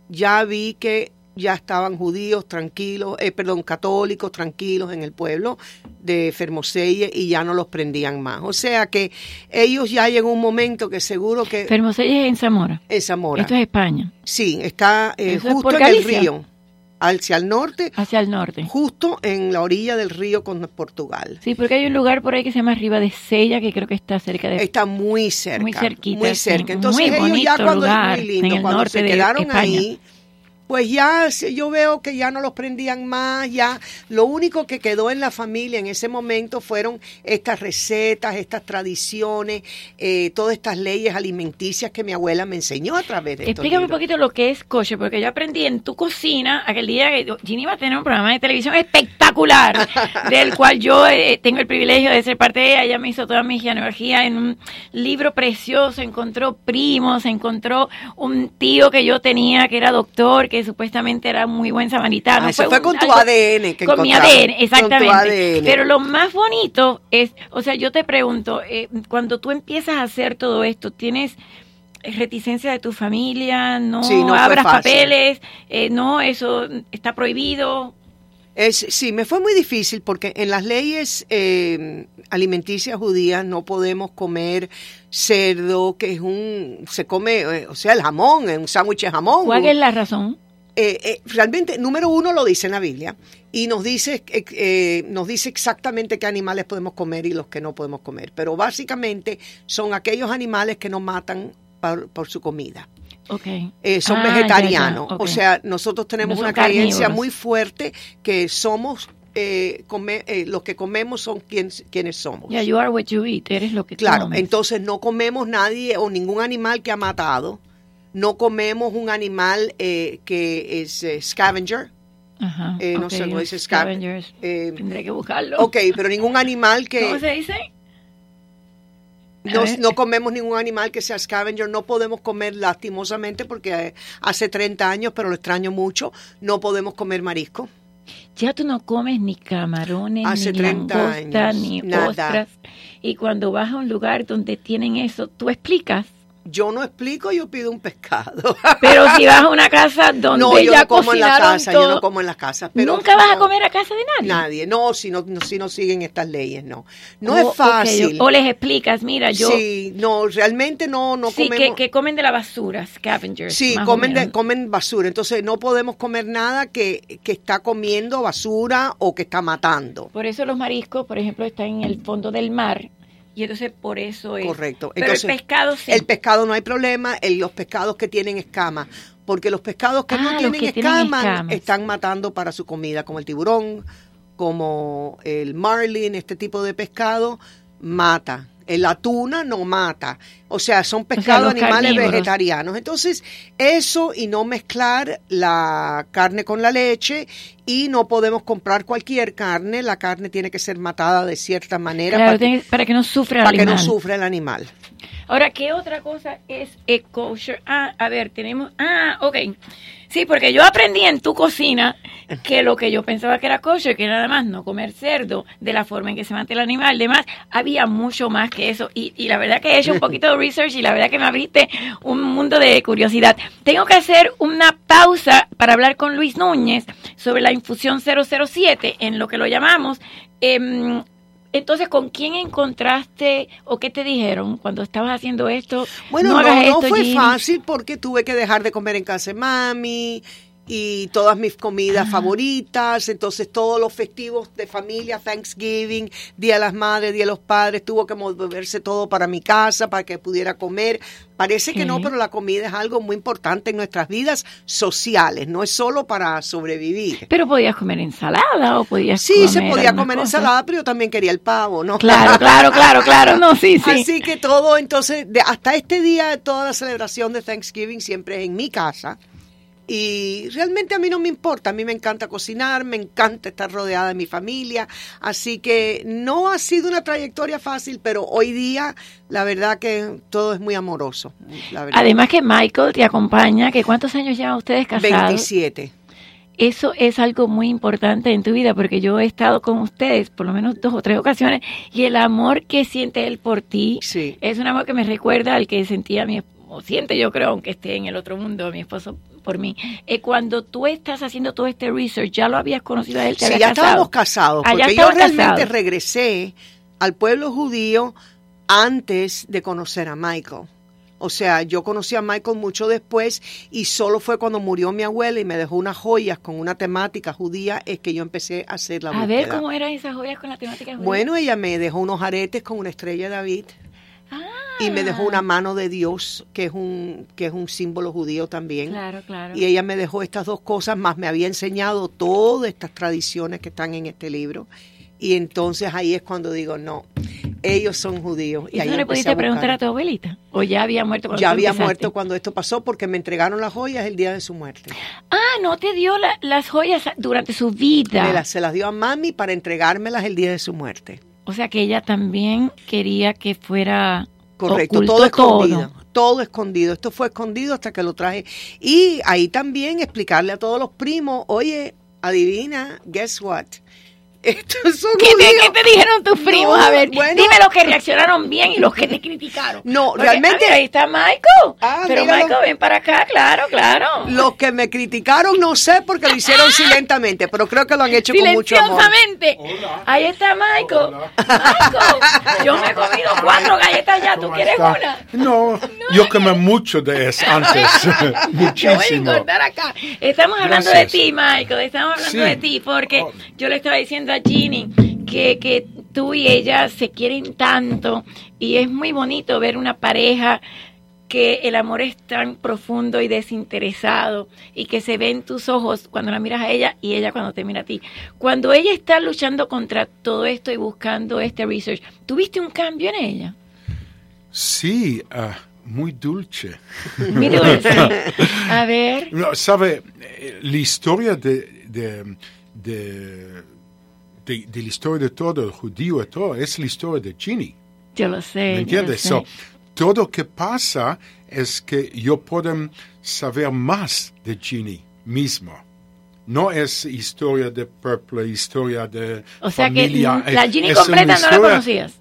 ya vi que ya estaban judíos tranquilos, eh, perdón, católicos tranquilos en el pueblo de Fermoselle y ya no los prendían más. O sea que ellos ya llegó un momento que seguro que... Fermoselle es en Zamora. En Zamora. Esto es España. Sí, está eh, justo en el río. Hacia el norte. Hacia el norte. Justo en la orilla del río con Portugal. Sí, porque hay un lugar por ahí que se llama Riva de Sella, que creo que está cerca de... Está muy cerca. Muy cerquita. Muy cerca. Entonces ellos ya cuando, lugar, muy lindo, cuando se quedaron ahí pues ya yo veo que ya no los prendían más, ya lo único que quedó en la familia en ese momento fueron estas recetas, estas tradiciones, eh, todas estas leyes alimenticias que mi abuela me enseñó a través de Explícame un poquito lo que es coche, porque yo aprendí en tu cocina aquel día que Ginny iba a tener un programa de televisión espectacular, del cual yo eh, tengo el privilegio de ser parte de ella. Ella me hizo toda mi genealogía en un libro precioso, encontró primos, encontró un tío que yo tenía que era doctor, que supuestamente era muy buen samaritano. Ah, fue, con tu ADN. Que con mi ADN, exactamente. Pero lo más bonito es, o sea, yo te pregunto, eh, cuando tú empiezas a hacer todo esto, ¿tienes reticencia de tu familia? ¿No, abras papeles? Eh, ¿No? ¿Eso está prohibido? Es, sí, me fue muy difícil porque en las leyes eh, alimenticias judías no podemos comer cerdo, que es un, se come, o sea, el jamón, un sándwich de jamón. ¿Cuál es la razón? Eh, eh, realmente, número uno lo dice en la Biblia y nos dice, eh, nos dice exactamente qué animales podemos comer y los que no podemos comer. Pero básicamente son aquellos animales que nos matan por, su comida. Okay. son ah, vegetarianos. O sea, nosotros tenemos una creencia muy fuerte que somos los que comemos son quienes somos. Yeah, you are what you eat, eres lo que Claro, entonces no comemos nadie o ningún animal que ha matado no comemos un animal eh, que es eh, scavenger. Ajá, eh, no sé cómo dice scavenger. Tendré que buscarlo. Ok, pero ningún animal que... ¿Cómo se dice? No, no, comemos ningún animal que sea scavenger, no podemos comer lastimosamente porque hace 30 años, pero lo extraño mucho, no podemos comer marisco. Ya tú no comes ni camarones, hace ni 30 años, ni nada. ostras. Y cuando vas a un lugar donde tienen eso, tú explicas yo no explico, yo pido un pescado. Pero si vas a una casa donde no, yo no como en la casa, yo no como en las casas. Pero Nunca vas a comer a casa de nadie. Nadie, no, si no, si no siguen estas leyes, no. No es fácil. O les explicas, mira, yo. Sí, no, realmente no, no sí, comemos. Que, que comen de la basura, scavengers. Sí, comen, de, comen basura. Entonces no podemos comer nada que, que está comiendo basura o que está matando. Por eso los mariscos, por ejemplo, están en el fondo del mar y entonces por eso es. Correcto. Pero el pescado sí. El pescado no hay problema, el, los pescados que tienen escamas. Porque los pescados que no ah, tienen, escamas, están matando para su comida, como el tiburón, como el marlin, este tipo de pescado, mata. La tuna no mata. O sea, son pescados animales vegetarianos. Entonces, eso y no mezclar la carne con la leche y no podemos comprar cualquier carne. La carne tiene que ser matada de cierta manera para, que, no sufra el para que no sufra el animal. Ahora, ¿qué otra cosa es kosher? Ah, a ver, tenemos... Ah, ok. Sí, porque yo aprendí en tu cocina que lo que yo pensaba que era kosher, que era nada más no comer cerdo, de la forma en que se mata el animal, demás, había mucho más que eso. Y, y la verdad que he hecho un poquito de research y la verdad que me abriste un mundo de curiosidad. Tengo que hacer una pausa para hablar con Luis Núñez sobre la infusión 007, en lo que lo llamamos eh, entonces, ¿con quién encontraste o qué te dijeron cuando estabas haciendo esto? Bueno, no, no, fue fácil porque tuve que dejar de comer en casa de mami y todas mis comidas favoritas, entonces todos los festivos de familia, Thanksgiving, Día de las Madres, Día de los Padres, tuvo que moverse todo para mi casa, para que pudiera comer. Parece que no, pero la comida es algo muy importante en nuestras vidas sociales, no es solo para sobrevivir. Pero podías comer ensalada o podías Sí, se podía comer ensalada, pero yo también quería el pavo, ¿no? Claro, claro, claro, claro, no, sí, sí. Así que todo, entonces, de, hasta este día, toda la celebración de Thanksgiving siempre es en mi casa y realmente a mí no me importa, a mí me encanta cocinar, me encanta estar rodeada de mi familia, así que no ha sido una trayectoria fácil, pero hoy día la verdad que todo es muy amoroso. Además que Michael te acompaña, que ¿cuántos años llevan ustedes casados? 27 eso es algo muy importante en tu vida porque yo he estado con ustedes por lo menos dos o tres ocasiones y el amor que siente él por ti es un amor que me recuerda al que sentía mi o siente yo creo aunque esté en el otro mundo mi esposo por mí. Eh, cuando tú estás haciendo todo este research, ¿ya lo habías conocido a él? sí, ya estábamos casados, ah, porque yo realmente regresé al pueblo judío antes de conocer a Michael. O sea, yo conocí a Michael mucho después y solo fue cuando murió mi abuela y me dejó unas joyas con una temática judía es que yo empecé a hacer la A ver, ¿cómo eran esas joyas con la temática judía? Bueno, ella me dejó unos aretes con una estrella de David. Y me dejó una mano de Dios, que es un, que es un símbolo judío también. Claro, claro. Y ella me dejó estas dos cosas, más me había enseñado todas estas tradiciones que están en este libro. Y entonces ahí es cuando digo, no, ellos son judíos. ¿Y, no le pudiste preguntar a tu abuelita? ¿O ya había muerto cuando Ya había muerto cuando esto pasó porque me entregaron las joyas el día de su muerte. Ah, no te dio las joyas durante su vida. se las dio a mami para entregármelas el día de su muerte. O sea que ella también quería que fuera Correcto, todo escondido. Todo. escondido. Esto fue escondido hasta que lo traje. Y ahí también explicarle a todos los primos, oye, adivina, guess what? Estos son ¿Qué, te, dijeron tus primos? a ver, dime los que reaccionaron bien y los que te criticaron. No, realmente. ahí está Michael. Ah, Pero Michael, ven para acá, claro, claro. Los que me criticaron no sé porque lo hicieron silentamente, pero creo que lo han hecho con mucho amor. Ahí está Michael. Michael, yo me he comido cuatro galletas ya. ¿Tú quieres una? No, yo comí mucho de eso antes. Muchísimo. voy a cortar acá. Estamos hablando de ti, Michael. Estamos hablando de ti porque oh. yo le estaba diciendo Ginny que, que tú y ella se quieren tanto y es muy bonito ver una pareja que el amor es tan profundo y desinteresado y que se ve en tus ojos cuando la miras a ella y ella cuando te mira a ti. Cuando ella está luchando contra todo esto y buscando este research, ¿tuviste un cambio en ella? Sí, ah, muy dulce. Muy dulce. A ver. Sabe, eh, la historia de, de de, la historia de todo, el judío y todo, es la historia de Ginny. Yo lo sé. ¿Me entiendes? So, todo lo que pasa es que yo puedo saber más de Ginny mismo. No es historia de Purple, historia de O sea que la Ginny completa no la conocías.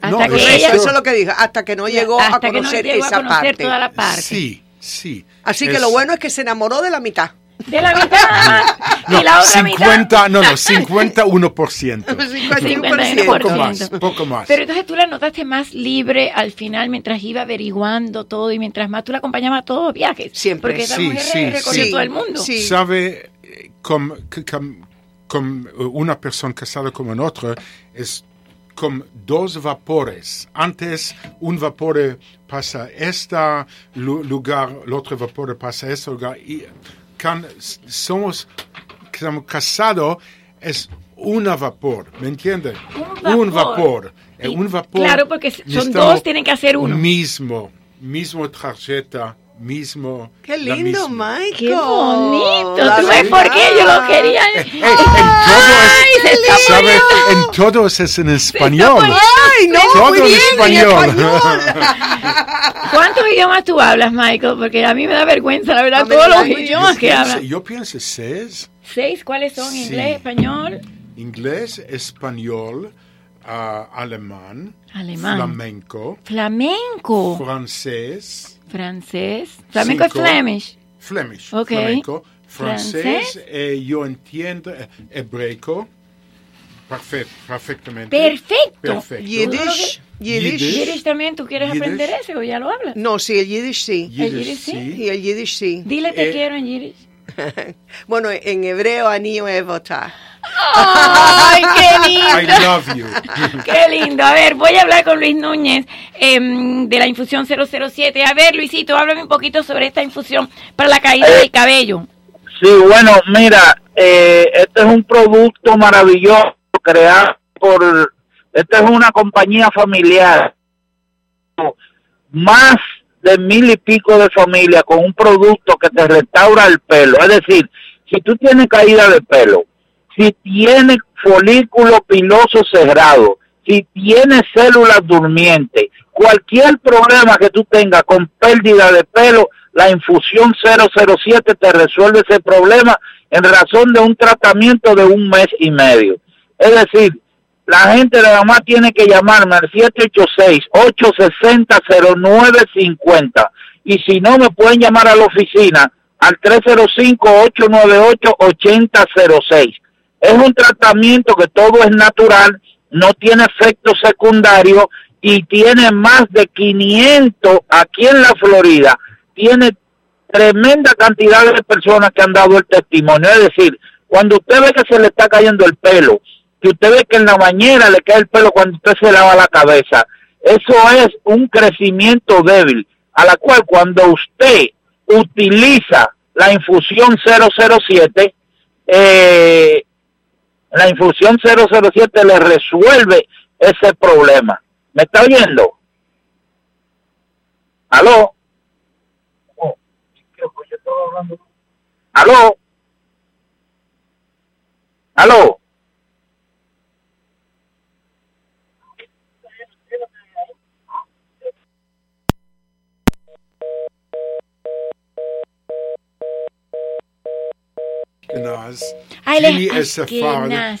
hasta que ella, eso es lo que dijo, hasta que no llegó a conocer no llegó esa a conocer parte. Toda la parte. Sí, sí. Así que lo bueno es que se enamoró de la mitad. De la mitad. no, y la otra 50, No, no, 51%. 51%. Poco más, poco más. Pero entonces tú la notaste más libre al final mientras iba averiguando todo y mientras más tú la acompañabas a todos los viajes. Siempre. Porque esa sí, mujer sí, recorrió sí, todo el mundo. Sí. Sabe, como, como una persona casada con en otra, es como dos vapores. Antes un vapor pasa este lugar, el otro vapor pasa este lugar. Y cuando somos, casados es un vapor, ¿me entiendes? Un vapor. Un vapor. claro, porque son dos, tienen que hacer uno. Mismo, mismo tarjeta mismo. Qué lindo, Michael. Qué bonito. ¿Tú ves por qué yo lo quería? Eh, eh, en, todo es, ¿sabe? en todos es en español. Ay, no, todo muy bien, en español. ¿Cuántos idiomas tú hablas, Michael? Porque a mí me da vergüenza, la verdad, todos los idiomas que hablas. Yo pienso seis. ¿Seis? ¿Cuáles son? ¿Inglés, español? Inglés, español, uh, alemán, alemán, flamenco, flamenco, francés, francés. Flamenco es Flemish. Flemish. Flamenco. Francés, eh, yo entiendo eh, hebraico perfectamente. Perfecto. Perfecto. Yiddish. Yiddish. Yiddish también, ¿tú quieres aprender ese o ya lo hablas? No, sí, el Yiddish sí. el Yiddish sí. Y el Yiddish sí. Dile te eh, quiero en Yiddish. bueno, en hebreo anillo evota. ¡Ay, qué lindo! I love you. ¡Qué lindo! A ver, voy a hablar con Luis Núñez em, de la infusión 007. A ver, Luisito, háblame un poquito sobre esta infusión para la caída del cabello. Sí, bueno, mira, eh, este es un producto maravilloso creado por... Esta es una compañía familiar. Más de mil y pico de familias con un producto que te restaura el pelo. Es decir, si tú tienes caída de pelo, si tienes folículo piloso cerrado, si tienes células durmientes, cualquier problema que tú tengas con pérdida de pelo, la infusión 007 te resuelve ese problema en razón de un tratamiento de un mes y medio. Es decir, la gente nada más tiene que llamarme al 786-860-0950 y si no me pueden llamar a la oficina al 305-898-8006. Es un tratamiento que todo es natural, no tiene efecto secundario y tiene más de 500 aquí en la Florida. Tiene tremenda cantidad de personas que han dado el testimonio. Es decir, cuando usted ve que se le está cayendo el pelo, que usted ve que en la bañera le cae el pelo cuando usted se lava la cabeza, eso es un crecimiento débil, a la cual cuando usted utiliza la infusión 007, eh, la infusión 007 le resuelve ese problema. ¿Me está oyendo? ¿Aló? ¿Aló? ¿Aló? Ashkenaz.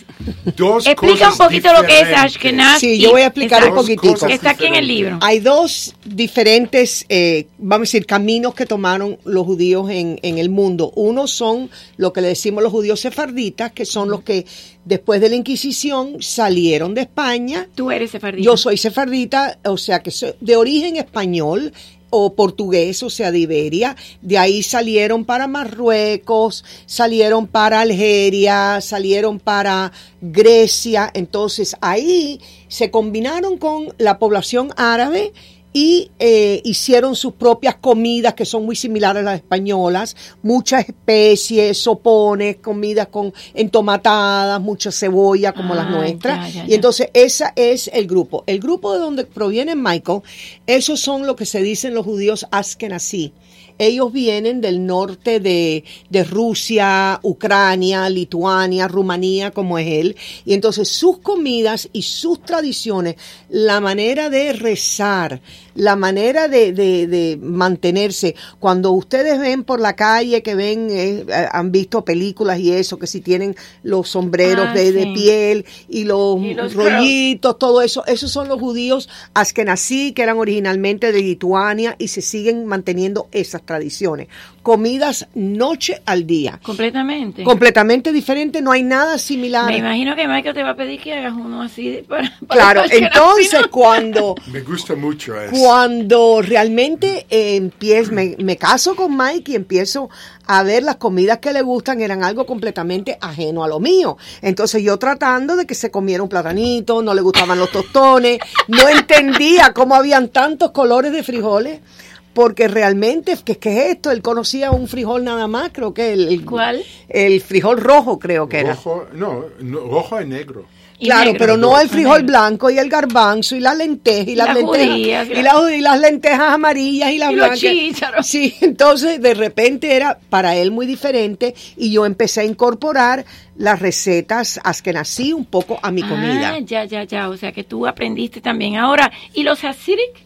Explica un poquito lo que es Ashkenaz. Sí, yo voy a explicar un poquitito. Está aquí en el libro. Hay dos diferentes, eh, vamos a decir, caminos que tomaron los judíos en, en el mundo. Uno son lo que le decimos los judíos sefarditas, que son los que después de la Inquisición salieron de España. Tú eres sefardita. Yo soy sefardita, o sea que soy de origen español, o portugués, o sea, de Iberia. De ahí salieron para Marruecos, salieron para Algeria, salieron para Grecia. Entonces ahí se combinaron con la población árabe y eh, hicieron sus propias comidas que son muy similares a las españolas, muchas especies, sopones, comidas con entomatadas, mucha cebolla como las ah, nuestras. Y entonces ese es el grupo. El grupo de donde proviene Michael, esos son lo que se dicen los judíos askenazí ellos vienen del norte de, de, Rusia, Ucrania, Lituania, Rumanía, como es él. Y entonces sus comidas y sus tradiciones, la manera de rezar, la manera de, de, mantenerse. Cuando ustedes ven por la calle que ven, eh, eh, han visto películas y eso, que si tienen los sombreros ah, de, piel y los, rollitos, todo eso, esos son los judíos askenazí, que eran originalmente de Lituania y se siguen manteniendo esas tradiciones comidas noche al día. Completamente. Completamente diferente, no hay nada similar. Me imagino que Michael te va a pedir que hagas uno así. claro, entonces cuando... Me gusta mucho eso. Cuando realmente eh, empiezo, me, me caso con Mike y empiezo a ver las comidas que le gustan eran algo completamente ajeno a lo mío. Entonces yo tratando de que se comiera un platanito, no le gustaban los tostones, no entendía cómo habían tantos colores de frijoles porque realmente, ¿qué, ¿qué, es esto? Él conocía un frijol nada más, creo que el... ¿Cuál? El frijol rojo, creo que rojo, era. No, rojo y negro. claro, pero no el frijol blanco y el garbanzo y la lenteja y, las lentejas y, las lentejas amarillas y las blancas. sí, entonces de repente era para él muy diferente y yo empecé a incorporar las recetas askenazí un poco a mi ah, comida. Ya, ya, ya, o sea que tú aprendiste también. Ahora, ¿y los hasidic?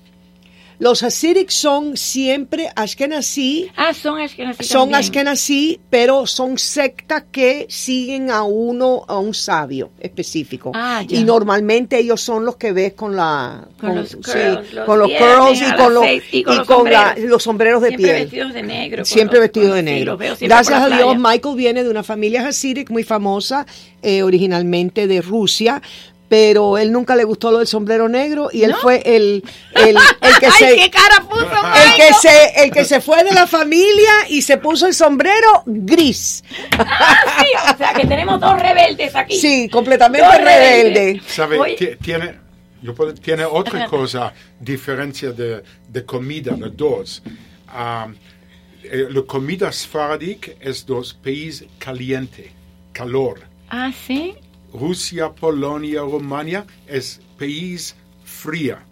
Los Hasidic son siempre Ashkenazi. Ah, son Ashkenazi. Son Ashkenazi, pero son sectas que siguen a uno, a un sabio específico. Ah, y normalmente ellos son los que ves con la. Con, los curls, con los curls y con los, y con, los, sombreros. de siempre piel. vestidos de negro. Siempre vestidos de negro. Gracias a Dios, Michael viene de una familia Hasidic muy famosa, eh, originalmente de Rusia pero él nunca le gustó lo del sombrero negro y él fue el, el, que se qué cara puso, el que se el que se fue de la familia y se puso el sombrero gris. Ah, sí, o sea que tenemos dos rebeldes aquí. Sí, completamente rebeldes. ¿Sabe? Tiene yo tiene otra cosa, diferencia de, de comida, de dos. Um, la comida sfaradic es dos países caliente, calor. Ah, sí. Rusia, Polonia, Romania es país fría.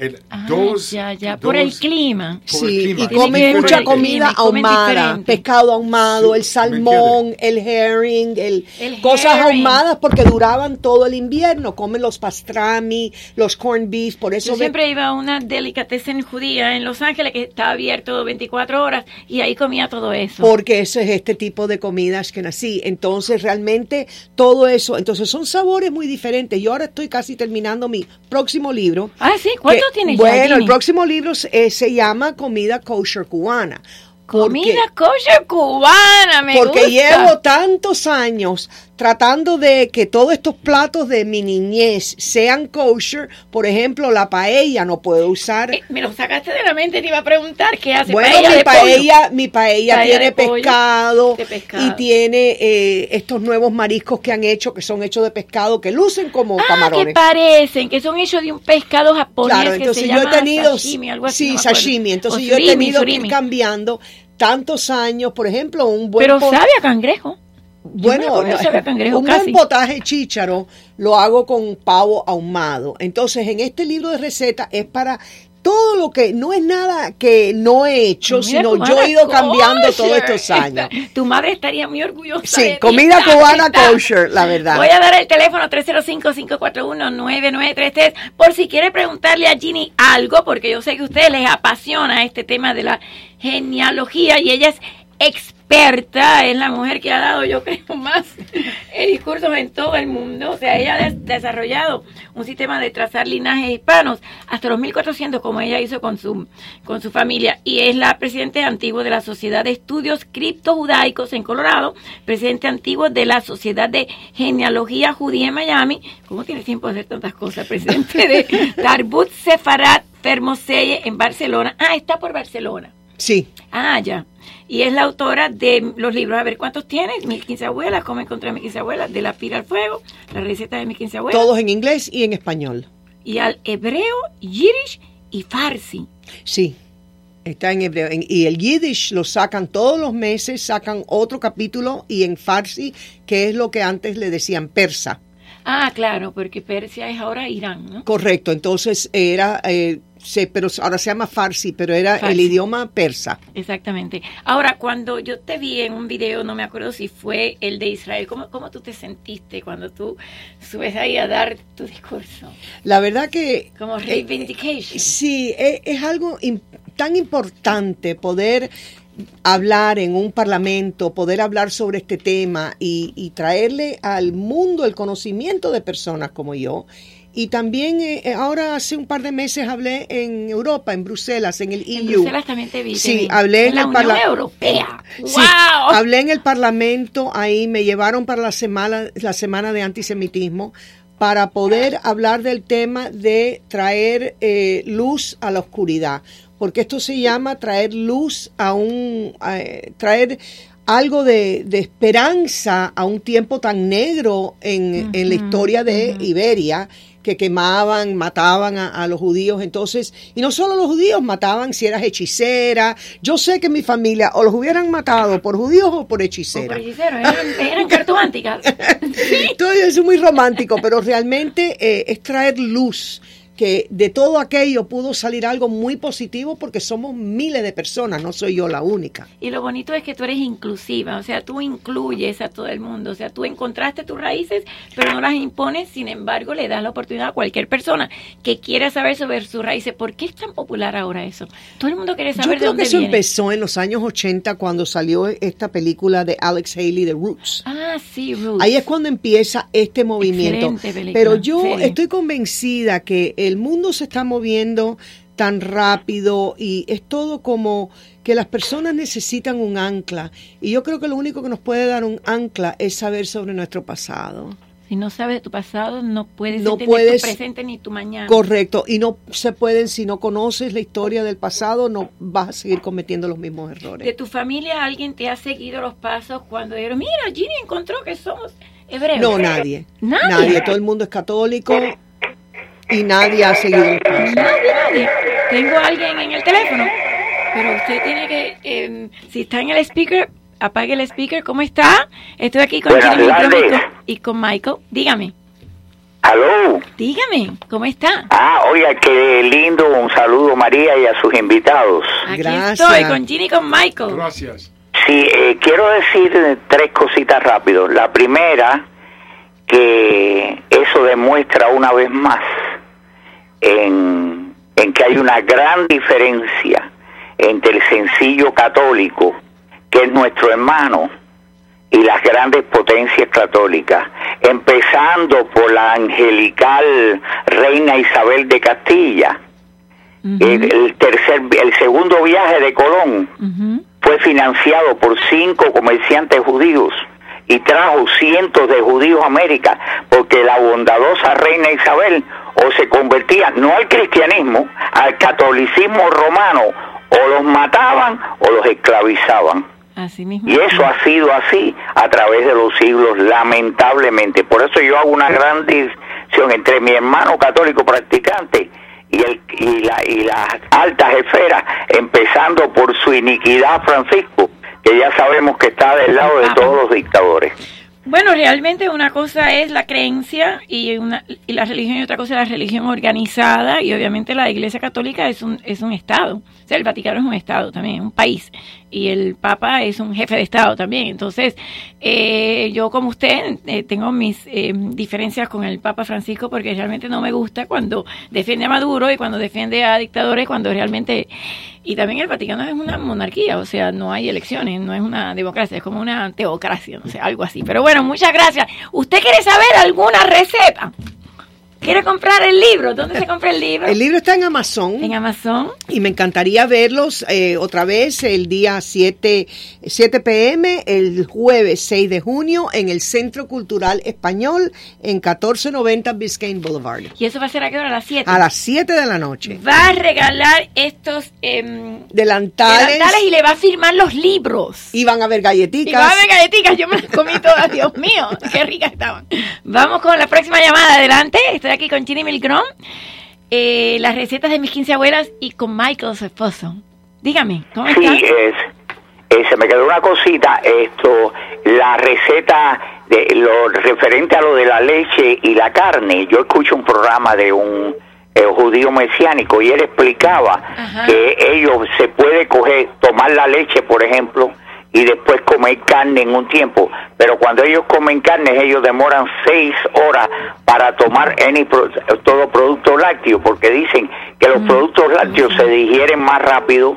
El ah, dos, ya, ya, por el clima. sí, y comen mucha comida ahumada, pescado ahumado, el salmón, el herring, el, cosas ahumadas porque duraban todo el invierno. Comen los pastrami, los corned beef, por eso... Yo siempre iba a una delicatessen judía en Los Ángeles que estaba abierto 24 horas y ahí comía todo eso. Porque eso es este tipo de comidas que nací. Entonces realmente todo eso, entonces son sabores muy diferentes. Yo ahora estoy casi terminando mi próximo libro. Ah, sí, ¿cuánto bueno, el próximo libro eh, se llama Comida Kosher Cubana. Comida kosher cubana, me Porque llevo tantos años tratando de que todos estos platos de mi niñez sean kosher. Por ejemplo, la paella no puedo usar. Eh, me lo sacaste de la mente, te iba a preguntar qué hace bueno, paella. mi paella, mi paella, tiene pescado, y tiene eh, estos nuevos mariscos que han hecho, que son hechos de pescado, que lucen como ah, camarones. que parecen, que son hechos de un pescado japonés. Claro, entonces yo he tenido. Sashimi, algo así, sí, sashimi. Entonces yo he tenido que ir cambiando tantos años, por ejemplo, un buen... Pero sabe a cangrejo. Bueno, un buen potaje chícharo lo hago con pavo ahumado. Entonces, en este libro de recetas es para todo lo que no es nada que no he hecho, sino yo he ido cambiando todos estos años. Tu madre estaría muy orgullosa. Sí, comida cubana kosher, la verdad. Voy a dar el teléfono 305-541-9933 por si quiere preguntarle a Ginny algo, porque yo sé que a ustedes les apasiona este tema de la genealogía y ella es experta, es la mujer que ha dado, yo creo, más discursos en todo el mundo. O sea, ella ha desarrollado un sistema de trazar linajes hispanos hasta los 1400, como ella hizo con su, con su familia. Y es la presidenta antigua de la Sociedad de Estudios Criptojudaicos en Colorado, presidente antiguo de la Sociedad de Genealogía Judía en Miami. ¿Cómo tiene tiempo de hacer tantas cosas? Presidente de Tarbut Sefarat Fermoselle en Barcelona. Ah, está por Barcelona. Sí. Ah, ya. Y es la autora de los libros. A ver, ¿cuántos tienes? Mis quince abuelas, cómo encontrar mis quince abuelas, de la pira al fuego, la receta de mis quince abuelas. Todos en inglés y en español. Y al hebreo, yiddish y farsi. Sí, está en hebreo. y el yiddish lo sacan todos los meses, sacan otro capítulo y en farsi, que es lo que antes le decían persa. Ah, claro, porque Persia es ahora Irán, ¿no? Correcto, entonces era eh, Sí, pero ahora se llama Farsi, pero era el idioma persa. Exactamente. Ahora, cuando yo te vi en un video, no me acuerdo si fue el de Israel, ¿cómo, cómo tú te sentiste cuando tú subes ahí a dar tu discurso? La verdad que... Como eh, reivindication. sí, es, es algo tan importante poder hablar en un parlamento, poder hablar sobre este tema y, y traerle al mundo el conocimiento de personas como yo y también eh, eh, ahora hace un par de meses hablé en Europa, en Bruselas, en el EU. En Bruselas también te vi. Sí, hablé en, la Unión Europea. Sí, hablé en el Parlamento, ahí me llevaron para la semana, la semana de antisemitismo para poder hablar del tema de traer eh, luz a la oscuridad, porque esto se llama traer luz a un, traer algo de, esperanza a un tiempo tan negro en, en la historia de Iberia que quemaban, mataban a, los judíos. Entonces, y no solo los judíos, mataban si eras hechicera. Yo sé que mi familia o los hubieran matado por judíos o por hechicera. por hechiceros, eran, eran cartománticas. Todo eso es muy romántico, pero realmente eh, es traer luz que de todo aquello pudo salir algo muy positivo porque somos miles de personas, no soy yo la única. Y lo bonito es que tú eres inclusiva, o sea, tú incluyes a todo el mundo, o sea, tú encontraste tus raíces, pero no las impones, sin embargo, le das la oportunidad a cualquier persona que quiera saber sobre sus raíces. ¿Por qué es tan popular ahora eso? Todo el mundo quiere saber yo creo que eso empezó en los años 80 cuando salió esta película de Alex Haley, The Roots. Ah, sí, Roots. Ahí es cuando empieza este movimiento. Pero yo estoy convencida que el mundo se está moviendo tan rápido y es todo como que las personas necesitan un ancla y yo creo que lo único que nos puede dar un ancla es saber sobre nuestro pasado. Si no sabes de tu pasado, no puedes no entender tu presente ni tu mañana. Correcto, y no se pueden, si no conoces la historia del pasado, no vas a seguir cometiendo los mismos errores. ¿De tu familia alguien te ha seguido los pasos cuando dijeron, mira, Ginny encontró que somos hebreos? No, nadie. Nadie. Todo el mundo es católico y nadie ha seguido. Nadie, nadie. Tengo a alguien en el teléfono, pero usted tiene que, em, si está en el speaker, apague el speaker. ¿Cómo está? Estoy aquí con y con Michael. Dígame. Aló. Dígame, ¿cómo está? Ah, oiga, qué lindo. Un saludo, María, y a sus invitados. Aquí estoy con Ginny y con Michael. Gracias. Sí, eh, quiero decir tres cositas rápido. La primera, que eso demuestra una vez más en, en que hay una gran diferencia entre el sencillo católico que es nuestro hermano, y las grandes potencias católicas, empezando por la angelical reina Isabel de Castilla. el, tercer, el segundo viaje de Colón fue financiado por cinco comerciantes judíos y trajo cientos de judíos a América, porque la bondadosa reina Isabel o se convertía no al cristianismo, al catolicismo romano, o los mataban o los esclavizaban. Y eso ha sido así a través de los siglos, lamentablemente. Por eso yo hago una gran distinción entre mi hermano católico practicante y, el, y, la, y las altas esferas, empezando por su iniquidad, Francisco, que ya sabemos que está del lado de todos los dictadores. Bueno, realmente una cosa es la creencia y, una, y la religión y otra cosa es la religión organizada y obviamente la Iglesia Católica es un, es un Estado. O sea, el Vaticano es un Estado también, un país y el Papa es un jefe de Estado también. Entonces, eh, yo como usted eh, tengo mis eh, diferencias con el Papa Francisco porque realmente no me gusta cuando defiende a Maduro y cuando defiende a dictadores, cuando realmente... Y también el Vaticano es una monarquía, o sea, no hay elecciones, no es una democracia, es como una teocracia, no sé, algo así. Pero bueno, muchas gracias. ¿Usted quiere saber alguna receta? ¿Quiere comprar el libro? ¿Dónde se compra el libro? El libro está en Amazon. En Amazon. Y me encantaría verlos eh, otra vez el día 7, 7 pm, el jueves 6 de junio, en el Centro Cultural Español, en 1490 Biscayne Boulevard. ¿Y eso va a ser a qué hora? ¿A las 7? A las 7 de la noche. Va a regalar estos em, delantales. delantales. y le va a firmar los libros. Y van a haber galletitas. Y van a haber galletitas. Yo me las comí todas, Dios mío. Qué ricas estaban. Vamos con la próxima llamada. Adelante aquí con Ginny Milgrom, eh, las recetas de mis 15 abuelas y con Michael, su esposo. Dígame, ¿cómo sí, Es, eh, se me quedó una cosita, esto, la receta de lo referente a lo de la leche y la carne. Yo escucho un programa de un eh, judío mesiánico y él explicaba que ellos se puede coger, tomar la leche, por ejemplo, y después comer carne en un tiempo. Pero cuando ellos comen carne, ellos demoran seis horas para tomar any, todo producto lácteo, porque dicen que los mm. productos lácteos se digieren más rápido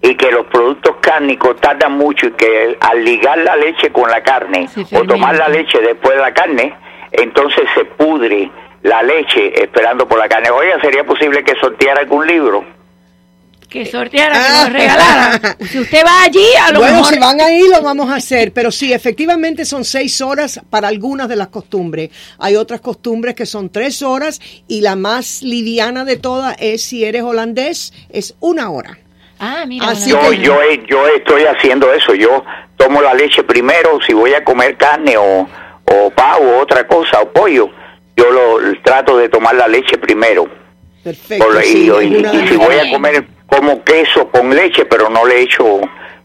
y que los productos cárnicos tardan mucho y que al ligar la leche con la carne o tomar la leche después de la carne, entonces se pudre la leche esperando por la carne. Oiga, ¿sería posible que sorteara algún libro? Que sorteara, que nos regalara. Si usted va allí, a lo bueno, si van ahí lo vamos a hacer, pero sí, efectivamente son seis horas para algunas de las costumbres. Hay otras costumbres que son tres horas y la más liviana de todas es si eres holandés, es una hora. Ah, mira. yo, yo, yo estoy haciendo eso. Yo tomo la leche primero si voy a comer carne o, o pavo o otra cosa o pollo. Yo lo trato de tomar la leche primero. Perfecto. y, si voy a comer como queso con leche, pero no le echo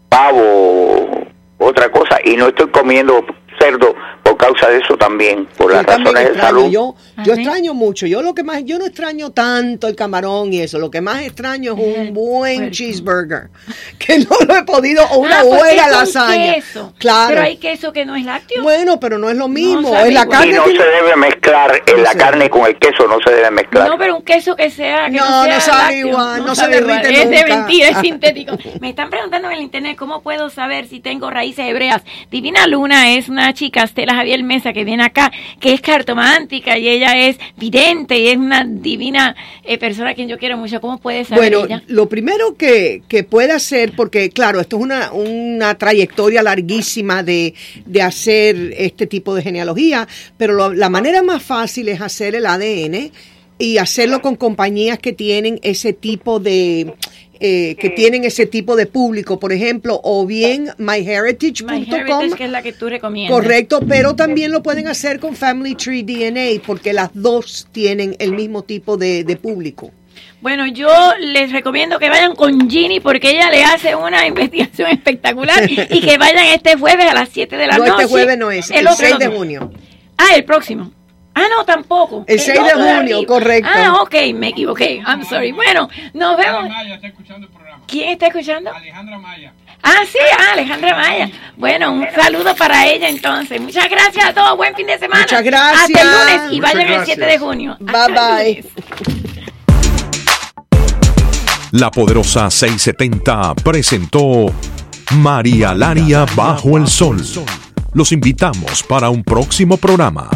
pavo, otra cosa, y no estoy comiendo cerdo por causa de eso también, por las razones de salud. Yo, yo extraño mucho, yo lo que más, yo no extraño tanto el camarón y eso, lo que más extraño es un buen cheeseburger, que no lo he podido, o una ah, buena lasaña. Queso. Claro. Pero hay queso que no es lácteo. Bueno, pero no es lo mismo, es la carne. Y no se debe mezclar en la carne con el queso, no se debe mezclar. No, pero un queso que sea que no, no, sabe igual, no, se derrite Es de mentira, es sintético. Me están preguntando en el internet cómo puedo saber si tengo raíces hebreas. Divina Luna es una chica, Estela Mariel Mesa, que viene acá, que es cartomántica y ella es vidente y es una divina eh, persona a quien yo quiero mucho. ¿Cómo puede saber bueno, lo primero que, que puede hacer, porque claro, esto es una, una trayectoria larguísima de, de hacer este tipo de genealogía, pero la manera más fácil es hacer el ADN y hacerlo con compañías que tienen ese tipo de eh, que tienen ese tipo de público, por ejemplo, o bien myheritage.com. que es la que tú recomiendas. Correcto, pero también lo pueden hacer con Family Tree DNA, porque las dos tienen el mismo tipo de, público. Bueno, yo les recomiendo que vayan con Ginny porque ella le hace una investigación espectacular y que vayan este jueves a las 7 de la noche. No, este jueves no es, el, 6 de junio. Ah, el próximo. Ah, no, tampoco. El 6 de junio, correcto. Ah, ok, me equivoqué. I'm sorry. Bueno, nos vemos. Maya está escuchando el programa. ¿Quién está escuchando? Alejandra Maya. Ah, sí, ah, Alejandra Maya. Bueno, un saludo para ella entonces. Muchas gracias a todos. Buen fin de semana. Muchas gracias. Hasta el lunes y vayan el 7 de junio. Bye bye. La poderosa 670 presentó María Laria bajo el sol. Los invitamos para un próximo programa.